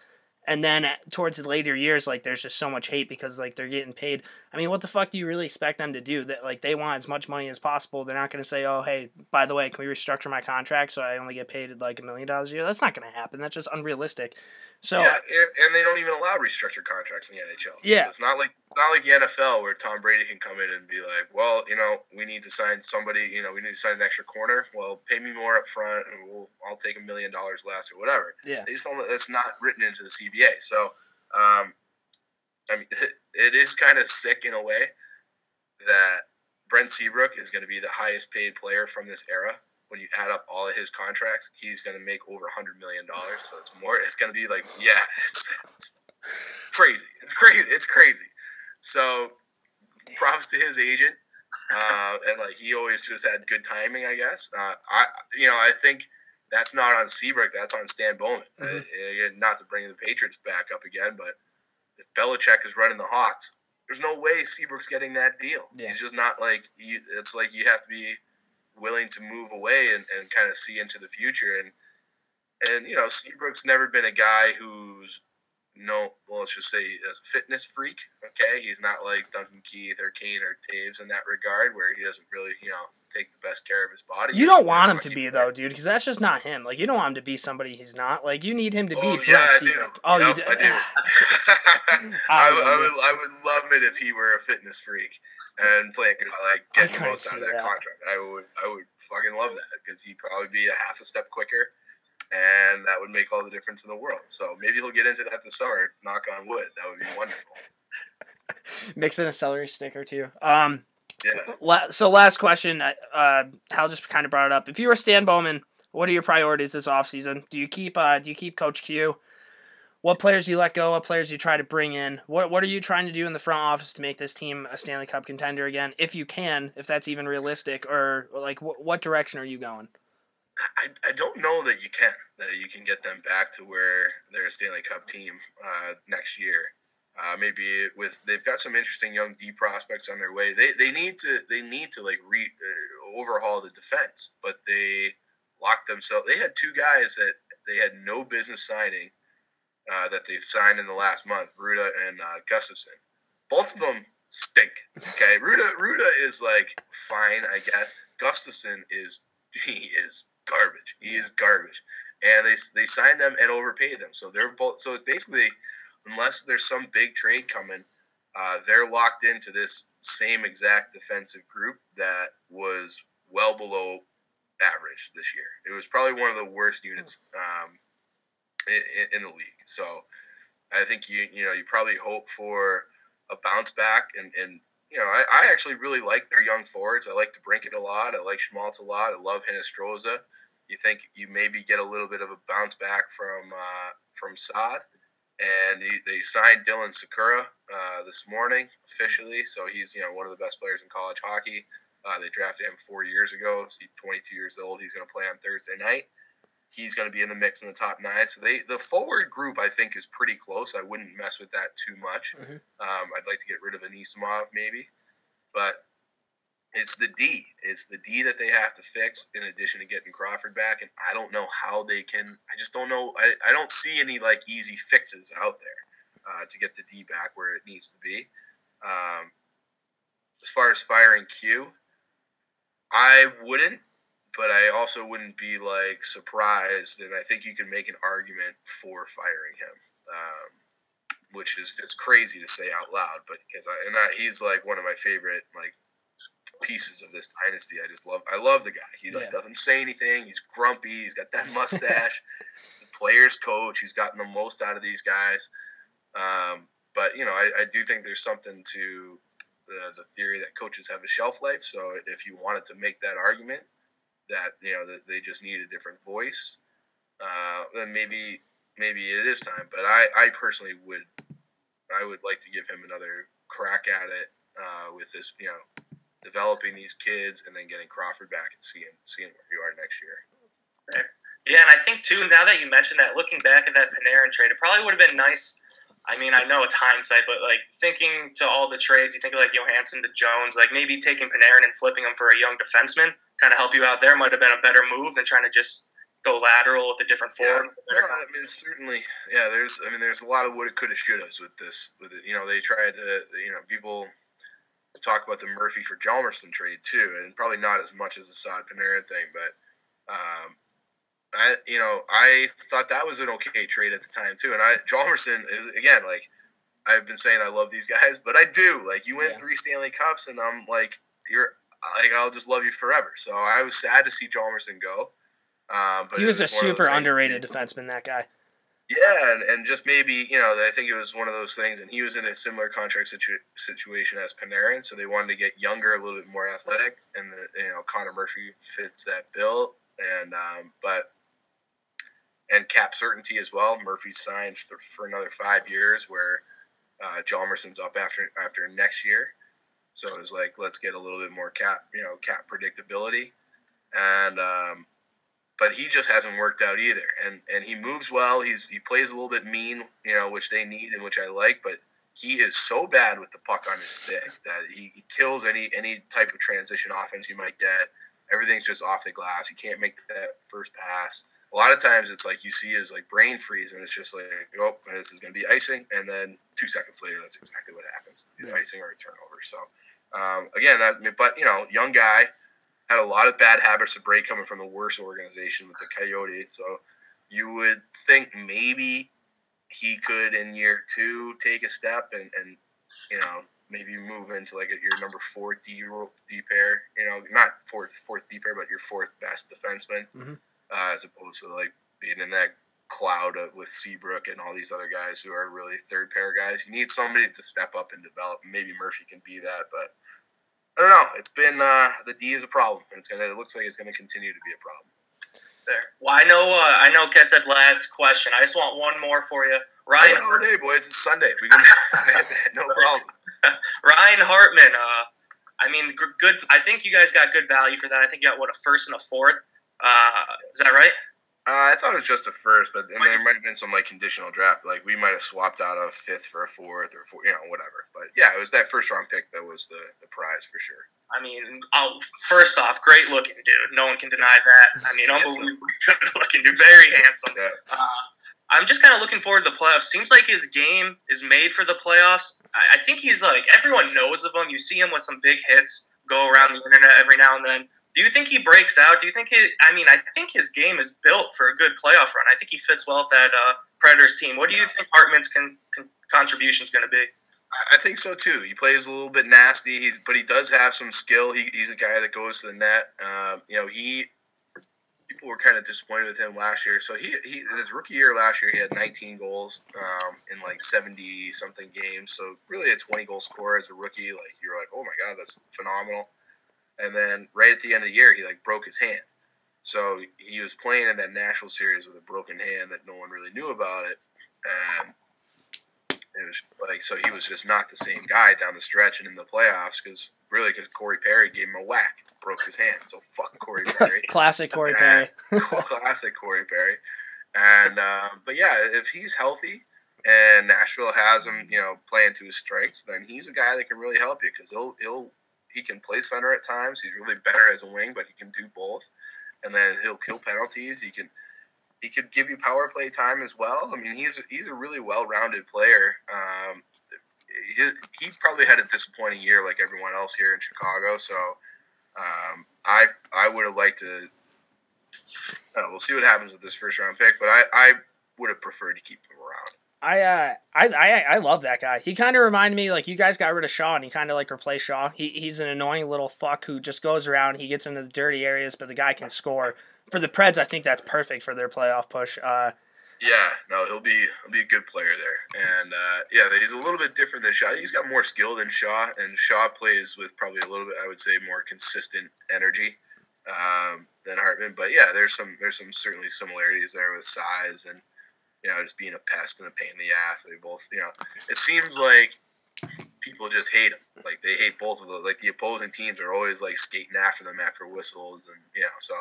Speaker 4: And then towards the later years, like there's just so much hate because like they're getting paid. I mean, what the fuck do you really expect them to do? That like they want as much money as possible. They're not going to say, "Oh, hey, by the way, can we restructure my contract so I only get paid like a million dollars a year?" That's not going to happen. That's just unrealistic. So
Speaker 9: yeah, and, and they don't even allow restructured contracts in the NHL. So
Speaker 4: Yeah.
Speaker 9: it's not like not like the NFL where Tom Brady can come in and be like, "Well, you know, we need to sign somebody. You know, we need to sign an extra corner. Well, pay me more up front, and we'll I'll take a million dollars less or whatever."
Speaker 4: yeah,
Speaker 9: They just don't. That's not written into the CBA. So, um, I mean, it is kind of sick in a way that Brent Seabrook is going to be the highest paid player from this era. When you add up all of his contracts, he's going to make over a hundred million dollars. So it's more. It's going to be like, yeah, it's, it's crazy. It's crazy. It's crazy. So, props to his agent. Uh, and like he always just had good timing, I guess. Uh, I, you know, I think that's not on Seabrook. That's on Stan Bowman. Uh, again, not to bring the Patriots back up again, but if Belichick is running the Hawks, there's no way Seabrook's getting that deal.
Speaker 4: Yeah.
Speaker 9: He's just not like you, it's like you have to be willing to move away and, and kind of see into the future. And and you know Seabrook's never been a guy who's no well let's just say as a fitness freak. Okay, he's not like Duncan Keith or Kane or Toews in that regard, where he doesn't really you know take the best care of his body.
Speaker 4: you don't want him to be
Speaker 9: player.
Speaker 4: though, dude, because that's just not him. Like you don't want him to be somebody he's not. Like you need him to be
Speaker 9: Oh,
Speaker 4: Brent
Speaker 9: yeah, I do.
Speaker 4: Seabrook. Oh, you do.
Speaker 9: I do. I, would- I
Speaker 4: love
Speaker 9: would, I would love it if he were a fitness freak and playing like getting the most out of that,
Speaker 4: that.
Speaker 9: contract. I would, I would fucking love that because he'd probably be a half a step quicker, and that would make all the difference in the world. So maybe he'll get into that this summer. Knock on wood. That would be wonderful.
Speaker 4: Mix in a celery stick or two. Um,
Speaker 9: Yeah.
Speaker 4: so last question. uh, Uh, Hal just kind of brought it up. If you were Stan Bowman, what are your priorities this offseason? Do you keep uh, do you keep Coach Q? What players do you let go? What players do you try to bring in? What what are you trying to do in the front office to make this team a Stanley Cup contender again, if you can, if that's even realistic, or like wh- what direction are you going?
Speaker 9: I, I don't know that you can that you can get them back to where they're a Stanley Cup team uh, next year. Uh, maybe with they've got some interesting young D prospects on their way. They, they need to they need to like re uh, overhaul the defense, but they locked themselves. They had two guys that they had no business signing uh, that they've signed in the last month, Rutta and uh, Gustafsson. Both of them stink. Okay, Rutta Rutta is like fine, I guess. Gustafsson is he is garbage. He is garbage, and they they signed them and overpaid them. So they're both. So it's basically, unless there's some big trade coming, uh, they're locked into this same exact defensive group that was well below average this year. It was probably one of the worst units um, in, in the league. So I think you you know you probably hope for a bounce back and and you know I, I actually really like their young forwards. I like the a lot. I like Schmaltz a lot. I love Hinostroza. You think you maybe get a little bit of a bounce back from uh, from Saad, and he, they signed Dylan Sikura uh, this morning officially. So he's you know one of the best players in college hockey. Uh, they drafted him four years ago. So he's 22 years old. He's going to play on Thursday night. He's going to be in the mix in the top nine. So they the forward group I think is pretty close. I wouldn't mess with that too much.
Speaker 4: Mhm.
Speaker 9: Um, I'd like to get rid of Anisimov maybe, but it's the D. It's the D that they have to fix in addition to getting Crawford back. And I don't know how they can. I just don't know. I, I don't see any like easy fixes out there uh, to get the D back where it needs to be. Um, as far as firing Q, I wouldn't, but I also wouldn't be like surprised. And I think you can make an argument for firing him. Um, which is just crazy to say out loud, but because I and I, he's like one of my favorite like pieces of this dynasty. I just love I love the guy. He like
Speaker 4: Yeah.
Speaker 9: doesn't say anything. He's grumpy. He's got that mustache. the player's coach. He's gotten the most out of these guys. Um, but you know, I, I do think there's something to the the theory that coaches have a shelf life. So if you wanted to make that argument that you know that they just need a different voice, uh, then maybe maybe it is time. But I I personally would I would like to give him another crack at it uh, with this you know developing these kids and then getting Crawford back and seeing seeing where you are next year.
Speaker 5: Yeah, and I think too. Now that you mentioned that, looking back at that Panarin trade, it probably would have been nice. I mean, I know it's hindsight, but like thinking to all the trades, you think of like Johansen to Jones, like maybe taking Panarin and flipping him for a young defenseman, kind of help you out there, might have been a better move than trying to just go lateral with a different
Speaker 9: form.
Speaker 5: Yeah,
Speaker 9: no, I mean certainly. Yeah, there's. I mean, there's a lot of what it coulda, shouldas with this. With it, you know, they tried to. You know, people talk about the Murphy for Hjalmarsson trade too, and probably not as much as the Saad Panarin thing, but. Um, I you know I thought that was an okay trade at the time too, and I Hjalmarsson is again like I've been saying I love these guys, but I do like you win
Speaker 4: Yeah.
Speaker 9: three Stanley Cups, and I'm like you're like I'll just love you forever. So I was sad to see Hjalmarsson go. Um, but
Speaker 4: He
Speaker 9: it
Speaker 4: was a super underrated defenseman. That guy.
Speaker 9: yeah, and, and just maybe you know I think it was one of those things, and he was in a similar contract situ- situation as Panarin, so they wanted to get younger, a little bit more athletic, and the you know Connor Murphy fits that bill, and um, but and cap certainty as well. Murphy's signed for, for another five years, where uh, Hjalmarsson's up after after next year, so it was like let's get a little bit more cap you know cap predictability, and um, but he just hasn't worked out either. And and he moves well. He's he plays a little bit mean, you know, which they need and which I like. But he is so bad with the puck on his stick that he, he kills any any type of transition offense you might get. Everything's just off the glass. He can't make that first pass. A lot of times it's like you see his like brain freeze, and it's just like, oh, this is going to be icing, and then two seconds later, that's exactly what happens:
Speaker 4: Yeah.
Speaker 9: icing or a turnover. So um, again, that, but you know, young guy, had a lot of bad habits to break coming from the worst organization with the Coyotes. So you would think maybe he could in year two take a step and, and you know maybe move into like a, your number four D D pair. You know, not fourth fourth D pair, but your fourth best defenseman,
Speaker 4: Mhm.
Speaker 9: Uh, as opposed to like being in that cloud of, with Seabrook and all these other guys who are really third pair guys. You need somebody to step up and develop. Maybe Murphy can be that, but I don't know. It's been uh, the D is a problem, and it's gonna. It looks like it's gonna continue to be a problem.
Speaker 5: There. Well, I know. Uh, I know. Ket said last question. I just want one more for you, Ryan.
Speaker 9: all day, boys. It's Sunday. We can no problem.
Speaker 5: Ryan Hartman. Uh, I mean, good. I think you guys got good value for that. I think you got what a first and a fourth. Uh, is that right?
Speaker 9: Uh, I thought it was just a first, but and there might have been some like conditional draft. Like we might have swapped out a fifth for a fourth or four, you know, whatever. But yeah, it was that first round pick that was the the prize for sure.
Speaker 5: I mean, I'll, first off, great looking dude. No one can deny that. I mean, unbelievably good looking dude. Very handsome. Uh, I'm just kind of looking forward to the playoffs. Seems like his game is made for the playoffs. I, I think he's like everyone knows of him. You see him with some big hits go around the internet every now and then. Do you think he breaks out? Do you think he? I mean, I think his game is built for a good playoff run. I think he fits well with that uh, Predators team. What do you think Hartman's con, con, contribution is going to be?
Speaker 9: I- think so too. He plays a little bit nasty. He's but he does have some skill. He, he's a guy that goes to the net. Um, you know, he people were kind of disappointed with him last year. So he, he in his rookie year last year, he had 19 goals um, in like 70 something games. So really a 20 goal scorer as a rookie. Like you're like, oh my god, that's phenomenal. And then right at the end of the year, he like broke his hand. So he was playing in that national series with a broken hand that no one really knew about it, and it was like so he was just not the same guy down the stretch and in the playoffs because really because Corey Perry gave him a whack, broke his hand. So fuck Corey Perry.
Speaker 4: Classic Corey Perry.
Speaker 9: classic Corey Perry. And um, but yeah, if he's healthy and Nashville has him, you know, playing to his strengths, then he's a guy that can really help you because he'll he'll he can play center at times. He's really better as a wing, but he can do both. And then he'll kill penalties. He can he could give you power play time as well. I mean, he's he's a really well rounded player. Um, he, he probably had a disappointing year like everyone else here in Chicago. So um, I I would have liked to. Know, we'll see what happens with this first round pick, but I, I would have preferred to keep him.
Speaker 4: I uh I I I love that guy. He kind of reminded me like you guys got rid of Shaw and he kind of like replaced Shaw. He he's an annoying little fuck who just goes around. He gets into the dirty areas, but the guy can score. For the Preds, I think that's perfect for their playoff push. Uh,
Speaker 9: Yeah, no, he'll be he'll be a good player there, and uh, yeah, he's a little bit different than Shaw. He's got more skill than Shaw, and Shaw plays with probably a little bit, I would say, more consistent energy um, than Hartman. But yeah, there's some there's some certainly similarities there with size and you know just being a pest and a pain in the ass. They both, you know, it seems like people just hate him. Like they hate both of those. Like the opposing teams are always like skating after them after whistles, and you know, so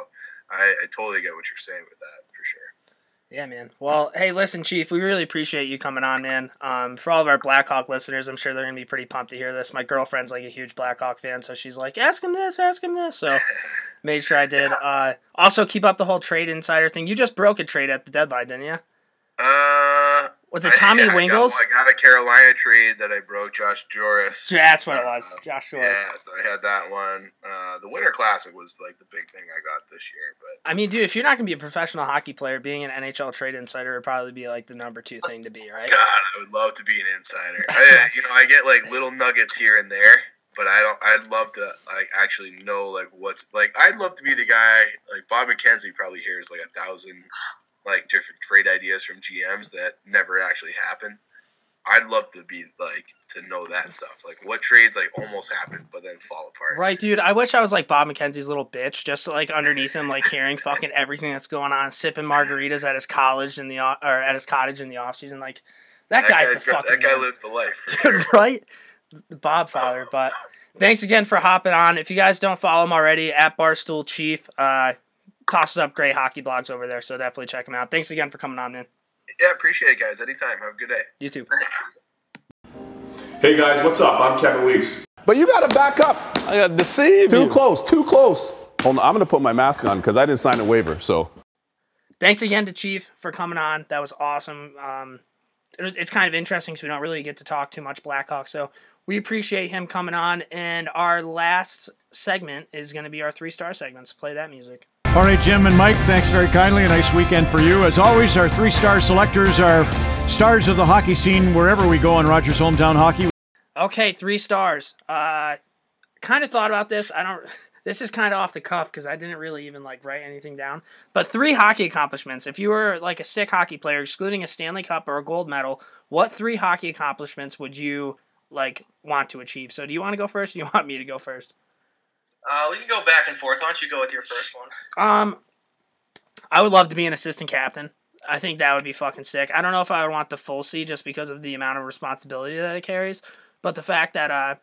Speaker 9: I, I totally get what you're saying with that for sure.
Speaker 4: Yeah, man. Well, hey, listen, Chief, we really appreciate you coming on, man. Um, for all of our Blackhawk listeners, I'm sure they're gonna be pretty pumped to hear this. My girlfriend's like a huge Blackhawk fan, so she's like, "Ask him this, ask him this." So, made sure I did. Uh, also, keep up the whole trade insider thing. You just broke a trade at the deadline, didn't you?
Speaker 9: Uh,
Speaker 4: Was it Tommy
Speaker 9: I,
Speaker 4: Wingels?
Speaker 9: I got, I got a Carolina trade that I broke, Josh Jooris.
Speaker 4: That's what it was. Josh Jooris.
Speaker 9: Yeah, so I had that one. Uh, the Winter Classic was like the big thing I got this year, but
Speaker 4: I mean, dude, if you're not gonna be a professional hockey player, being an NHL trade insider would probably be like the number two thing to be, right?
Speaker 9: God, I would love to be an insider. I, you know, I get like little nuggets here and there, but I don't. I'd love to like actually know like what's like. I'd love to be the guy like Bob McKenzie probably hears like a thousand like different trade ideas from GMs that never actually happen. I'd love to be like to know that stuff, like what trades like almost happened but then fall apart.
Speaker 4: Right, dude. I wish I was like Bob McKenzie's little bitch, just like underneath him, like hearing fucking everything that's going on, sipping margaritas at his college in the or at his cottage in the off season. Like that,
Speaker 9: That
Speaker 4: guy's
Speaker 9: guy's
Speaker 4: the fucking
Speaker 9: that guy
Speaker 4: man.
Speaker 9: lives the life.
Speaker 4: Dude,
Speaker 9: sure.
Speaker 4: right? The Bob Father. But thanks again for hopping on. If you guys don't follow him already, at Barstool Chief, uh, tosses up great hockey blogs over there, so definitely check him out. Thanks again for coming on, man.
Speaker 9: Yeah, appreciate it, guys. Anytime. Have a good day.
Speaker 4: You too.
Speaker 10: Hey guys, what's up? I'm Kevin Weeks.
Speaker 3: But you got to back up.
Speaker 11: I got to deceive
Speaker 3: Too
Speaker 11: you.
Speaker 3: close, too close.
Speaker 11: Hold on, I'm going to put my mask on because I didn't sign a waiver. So
Speaker 4: Thanks again to Chief for coming on. That was awesome. Um, it's kind of interesting because we don't really get to talk too much Blackhawk, so we appreciate him coming on. And our last segment is going to be our three star segments. Play that music.
Speaker 12: All right, Jim and Mike, thanks very kindly. A nice weekend for you. As always, our three star selectors are stars of the hockey scene wherever we go on Rogers Hometown Hockey.
Speaker 4: Okay, three stars. Uh, kind of thought about this. I don't. This is kind of off the cuff because I didn't really even like write anything down. But three hockey accomplishments. If you were like a sick hockey player, excluding a Stanley Cup or a gold medal, what three hockey accomplishments would you like want to achieve? So, do you want to go first? Or do you want me to go first?
Speaker 5: Uh, we can go back and forth. Why don't you go with your first one?
Speaker 4: Um, I would love to be an assistant captain. I think that would be fucking sick. I don't know if I would want the full C just because of the amount of responsibility that it carries, but the fact that uh,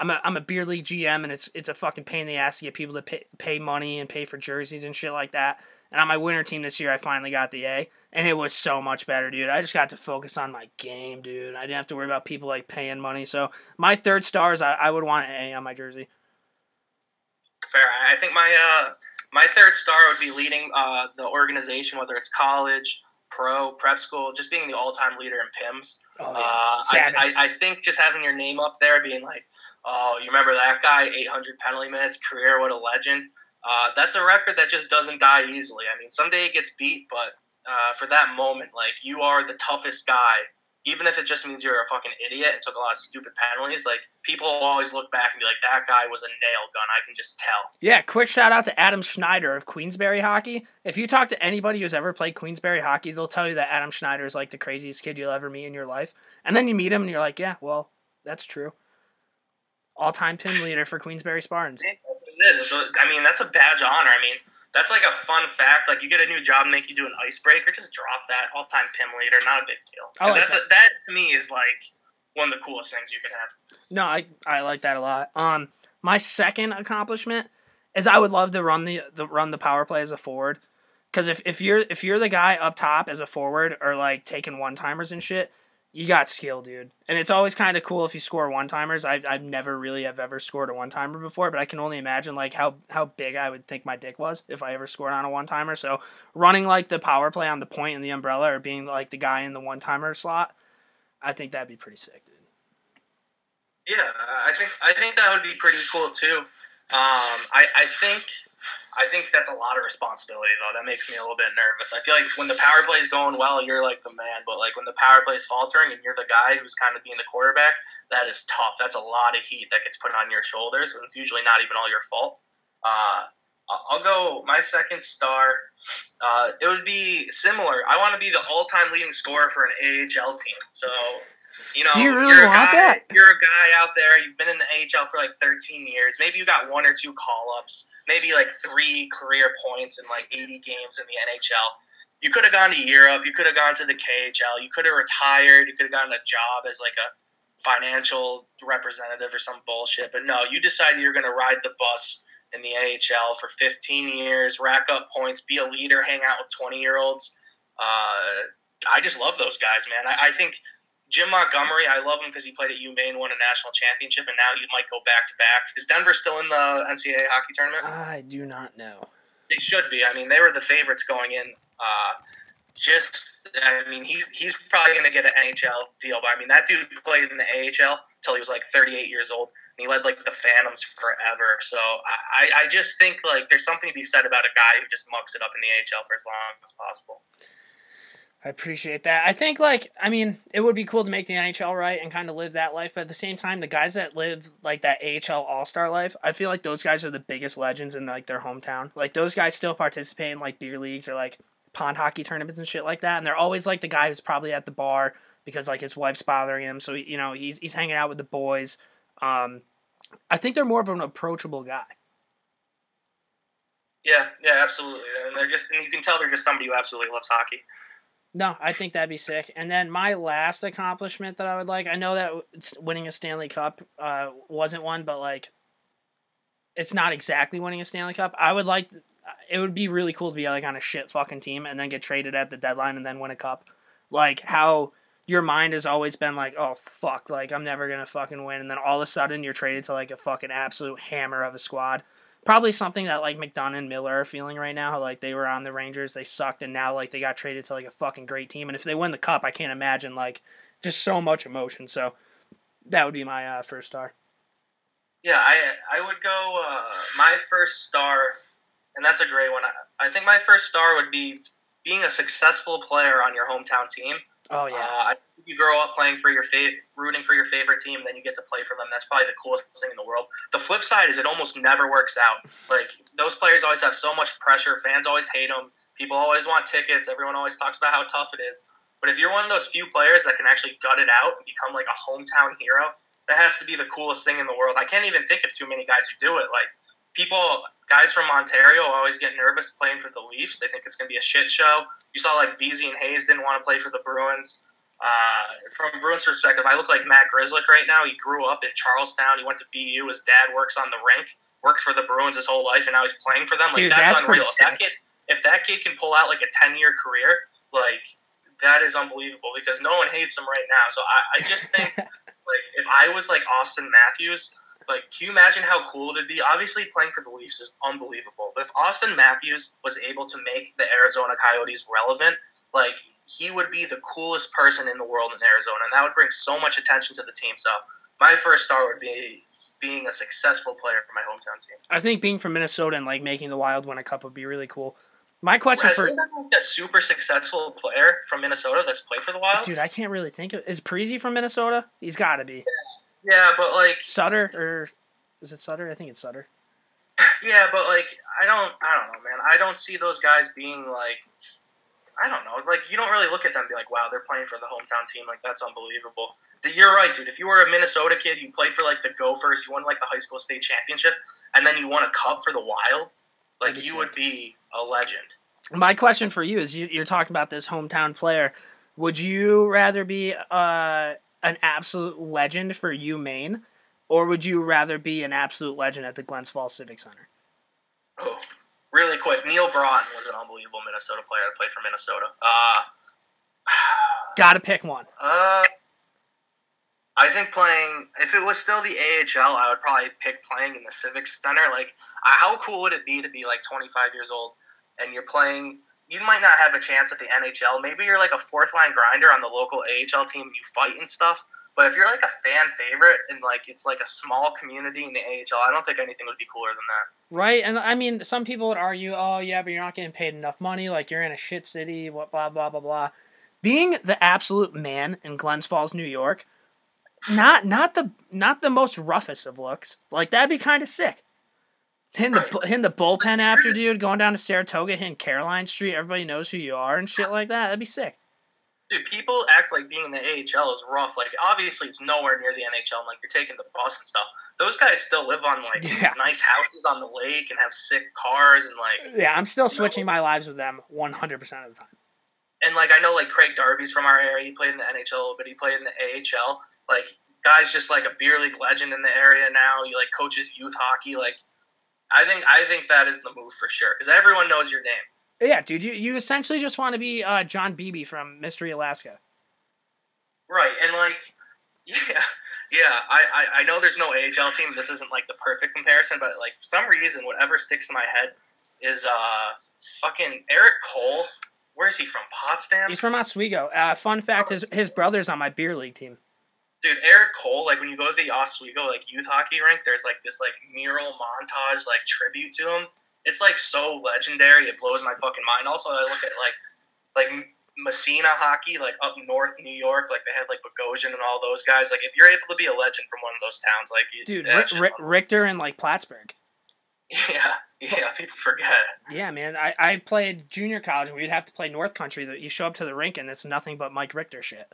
Speaker 4: I'm a I'm a beer league GM and it's it's a fucking pain in the ass to get people to pay pay money and pay for jerseys and shit like that. And on my winter team this year, I finally got the A, and it was so much better, dude. I just got to focus on my game, dude. I didn't have to worry about people like paying money. So my third stars, I, I would want an A on my jersey.
Speaker 5: Fair. I think my uh, my third star would be leading uh, the organization, whether it's college, pro, prep school, just being the all-time leader in PIMS.
Speaker 4: Oh, yeah.
Speaker 5: uh, I, I, I think just having your name up there, being like, oh, you remember that guy, 800 penalty minutes, career, what a legend. Uh, that's a record that just doesn't die easily. I mean, someday it gets beat, but uh, for that moment, like you are the toughest guy, even if it just means you're a fucking idiot and took a lot of stupid penalties. Like people always look back and be like, that guy was a nail gun. I can just tell.
Speaker 4: Yeah, quick shout out to Adam Schneider of Queensbury Hockey. If you talk to anybody who's ever played Queensbury Hockey, they'll tell you that Adam Schneider is like the craziest kid you'll ever meet in your life. And then you meet him and you're like, yeah, well, that's true. All time pin leader for Queensbury Spartans.
Speaker 5: That's what it is. It's a, I mean, that's a badge of honor. I mean, that's like a fun fact. Like you get a new job, and make you do an icebreaker, just drop that all-time pin leader. Not a big deal.
Speaker 4: Like
Speaker 5: that's a, that to me is like one of the coolest things you could have.
Speaker 4: No, I I like that a lot. Um, my second accomplishment is I would love to run the, the run the power play as a forward. Because if, if you're if you're the guy up top as a forward or like taking one timers and shit, you got skill, dude. And it's always kind of cool if you score one timers. I've I've never really have ever scored a one timer before, but I can only imagine like how how big I would think my dick was if I ever scored on a one timer. So running like the power play on the point and the umbrella or being like the guy in the one timer slot, I think that'd be pretty sick, dude.
Speaker 5: Yeah, I think I think that would be pretty cool too. Um, I, I think I think that's a lot of responsibility though. That makes me a little bit nervous. I feel like when the power play is going well, you're like the man, but like when the power play is faltering and you're the guy who's kind of being the quarterback, that is tough. That's a lot of heat that gets put on your shoulders, and it's usually not even all your fault. Uh, I'll- go my second star. Uh, it would be similar. I want to be the all-time leading scorer for an AHL team. So, you know,
Speaker 4: Do you really
Speaker 5: you're a
Speaker 4: want
Speaker 5: guy,
Speaker 4: that?
Speaker 5: You're a guy out there. You've been in the AHL for like 13 years. Maybe you got one or two call-ups. Maybe like three career points in like 80 games in the NHL. You could have gone to Europe. You could have gone to the KHL. You could have retired. You could have gotten a job as like a financial representative or some bullshit. But no, you decided you're going to ride the bus in the AHL for 15 years, rack up points, be a leader, hang out with 20 year olds. Uh, I just love those guys, man. I, I think Jim Montgomery, I love him because he played at UMaine, won a national championship, and now he might go back to back. Is Denver still in the NCAA hockey tournament?
Speaker 4: I do not know.
Speaker 5: They should be. I mean, they were the favorites going in. Uh, just, I mean, he's he's probably going to get an NHL deal. But I mean, that dude played in the AHL until he was like 38 years old, and he led like the Phantoms forever. So I, I just think like there's something to be said about a guy who just mucks it up in the AHL for as long as possible.
Speaker 4: I appreciate that. I think like I mean, it would be cool to make the NHL right and kind of live that life, but at the same time, the guys that live like that AHL All Star life, I feel like those guys are the biggest legends in like their hometown. Like those guys still participate in like beer leagues or like pond hockey tournaments and shit like that, and they're always like the guy who's probably at the bar because like his wife's bothering him, so you know he's he's hanging out with the boys. Um, I think they're more of an approachable guy.
Speaker 5: Yeah, yeah, absolutely. And they're just, and you can tell they're just somebody who absolutely loves hockey.
Speaker 4: No, I think that'd be sick. And then my last accomplishment that I would like, I know that winning a Stanley Cup uh, wasn't one, but like, it's not exactly winning a Stanley Cup. I would like, it would be really cool to be like on a shit fucking team and then get traded at the deadline and then win a cup. Like how your mind has always been like, oh fuck, like I'm never gonna fucking win, and then all of a sudden you're traded to like a fucking absolute hammer of a squad. Probably something that like McDonagh and Miller are feeling right now. Like they were on the Rangers, they sucked, and now like they got traded to like a fucking great team. And if they win the cup, I can't imagine like just so much emotion. So that would be my uh, first star.
Speaker 5: Yeah, I I would go. Uh, my first star, and that's a great one. I, I think my first star would be being a successful player on your hometown team.
Speaker 4: Oh yeah.
Speaker 5: Uh, I you grow up playing for your favorite, rooting for your favorite team, then you get to play for them. That's probably the coolest thing in the world. The flip side is it almost never works out. Like those players always have so much pressure. Fans always hate them. People always want tickets. Everyone always talks about how tough it is. But if you're one of those few players that can actually gut it out and become like a hometown hero, that has to be the coolest thing in the world. I can't even think of too many guys who do it. Like people, guys from Ontario always get nervous playing for the Leafs. They think it's going to be a shit show. You saw like Vesey and Hayes didn't want to play for the Bruins. Uh, from Bruins perspective, I look like Matt Grzelcyk right now. He grew up in Charlestown. He went to BU. His dad works on the rink, worked for the Bruins his whole life, and now he's playing for them. Like
Speaker 4: Dude,
Speaker 5: that's,
Speaker 4: that's
Speaker 5: unreal. If that kid, if that kid can pull out like a ten year career, like that is unbelievable because no one hates him right now. So I, I just think like if I was like Auston Matthews, like can you imagine how cool it'd be? Obviously, playing for the Leafs is unbelievable. But if Auston Matthews was able to make the Arizona Coyotes relevant, like he would be the coolest person in the world in Arizona, and that would bring so much attention to the team. So my first star would be being a successful player for my hometown team.
Speaker 4: I think being from Minnesota and like making the Wild win a cup would be really cool. My question
Speaker 5: Has
Speaker 4: for
Speaker 5: like, a super successful player from Minnesota that's played for the Wild?
Speaker 4: dude, I can't really think of is Preezy from Minnesota? He's got to be
Speaker 5: Yeah, but like
Speaker 4: Sutter or is it Sutter? I think it's Sutter.
Speaker 5: Yeah, but like I don't I don't know, man. I don't see those guys being like I don't know. Like you don't really look at them and be like, wow, they're playing for the hometown team. Like that's unbelievable. The- You're right, dude. If you were a Minnesota kid, you played for like the Gophers, you won like the high school state championship, and then you won a cup for the Wild, like you would be a legend.
Speaker 4: My question for you is: you, you're talking about this hometown player. Would you rather be uh, an absolute legend for you, Maine, or would you rather be an absolute legend at the Glens Falls Civic Center?
Speaker 5: Oh, really quick. Neal Broten was an unbelievable Minnesota player that played for Minnesota. Uh,
Speaker 4: Got to pick one.
Speaker 5: Uh, I think playing. If it was still the AHL, I would probably pick playing in the Civic Center. Like, uh, how cool would it be to be like 25 years old and you're playing? You might not have a chance at the NHL. Maybe you're like a fourth line grinder on the local AHL team. You fight and stuff. But if you're like a fan favorite and like it's like a small community in the AHL, I don't think anything would be cooler than that.
Speaker 4: Right, and I mean, some people would argue, "Oh, yeah, but you're not getting paid enough money. Like you're in a shit city. What blah blah blah blah." Being the absolute man in Glens Falls, New York, not not the not the most roughest of looks. Like that'd be kind of sick. Hitting the bu- hitting the bullpen after, dude. Going down to Saratoga, hitting Caroline Street. Everybody knows who you are and shit like that. That'd be sick.
Speaker 5: Dude, people act like being in the AHL is rough. Like, obviously, it's nowhere near the NHL. And, like, you're taking the bus and stuff. Those guys still live on like
Speaker 4: Yeah.
Speaker 5: nice houses on the lake and have sick cars and like
Speaker 4: Yeah, I'm still switching my lives with them 100 percent of the time.
Speaker 5: and like I know like Craig Darby's from our area. He played in the NHL, but he played in the AHL. Like, guys, just like a beer league legend in the area now. He like coaches youth hockey. Like, I think I think that is the move for sure because everyone knows your name.
Speaker 4: Yeah, dude, you, you essentially just want to be uh, John Biebe from Mystery Alaska.
Speaker 5: Right, and like, yeah, yeah. I, I, I know there's no AHL team. This isn't like the perfect comparison, but like for some reason, whatever sticks in my head is uh fucking Erik Cole. Where's he from? Potsdam.
Speaker 4: He's from Oswego. Uh, fun fact: his his brother's on my beer league team.
Speaker 5: Dude, Erik Cole. Like when you go to the Oswego like youth hockey rink, there's like this like mural montage like tribute to him. It's like so legendary. It blows my fucking mind. Also, I look at like like Massena hockey, like up north New York, like they had like Bogosian and all those guys. Like if you're able to be a legend from one of those towns, like
Speaker 4: Dude, Rick, Rick, Richter and like Plattsburgh.
Speaker 5: yeah, yeah, people forget.
Speaker 4: Yeah, man. I, I played junior college. and We'd have to play North Country. That you show up to the rink and it's nothing but Mike Richter shit.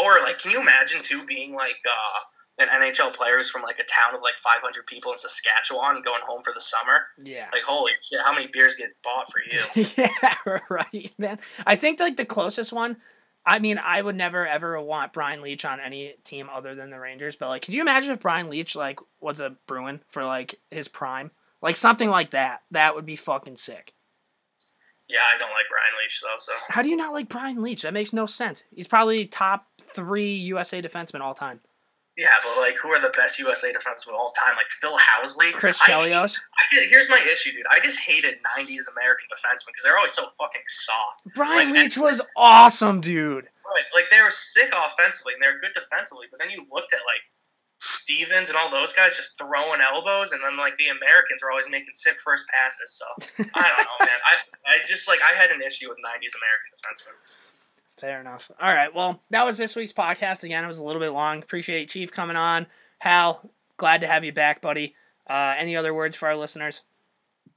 Speaker 5: Or like, can you imagine too being like uh, an NHL player who's from like a town of like 500 people in Saskatchewan going home for the summer?
Speaker 4: Yeah.
Speaker 5: Like, holy shit, how many beers get bought for you?
Speaker 4: yeah, right, man. I think like the closest one. I mean, I would never ever want Brian Leetch on any team other than the Rangers. But like, could you imagine if Brian Leetch like was a Bruin for like his prime, like something like that? That would be fucking sick.
Speaker 5: yeah, I don't like Brian Leetch though. So
Speaker 4: How do you not like Brian Leetch? That makes no sense. He's probably top three USA defenseman all time.
Speaker 5: Yeah, but like, who are the best USA defensemen of all time? Like Phil Housley,
Speaker 4: Chris Chelios.
Speaker 5: Here's my issue, dude. I just hated '90s American defensemen because they're always so fucking soft.
Speaker 4: Brian
Speaker 5: Like,
Speaker 4: Leetch was awesome, dude.
Speaker 5: Right, like they were sick offensively and they were good defensively, but then you looked at like Stevens and all those guys just throwing elbows, and then like the Americans are always making sick first passes. So I don't know, man. I I just like I had an issue with '90s American defensemen.
Speaker 4: Fair enough. All right. Well, that was this week's podcast. Again, it was a little bit long. Appreciate Chief coming on. Hal, glad to have you back, buddy. Uh, any other words for our listeners?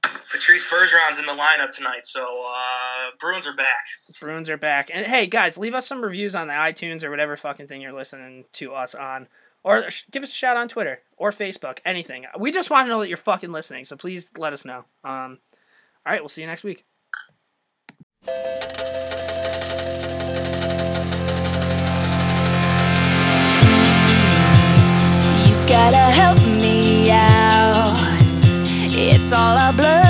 Speaker 5: Patrice Bergeron's in the lineup tonight, so uh, Bruins are back.
Speaker 4: Bruins are back. And hey, guys, leave us some reviews on the iTunes or whatever fucking thing you're listening to us on. Or give us a shout on Twitter or Facebook, anything. We just want to know that you're fucking listening, so please let us know. Um, all right, we'll see you next week.
Speaker 13: gotta help me out. It's all a blur.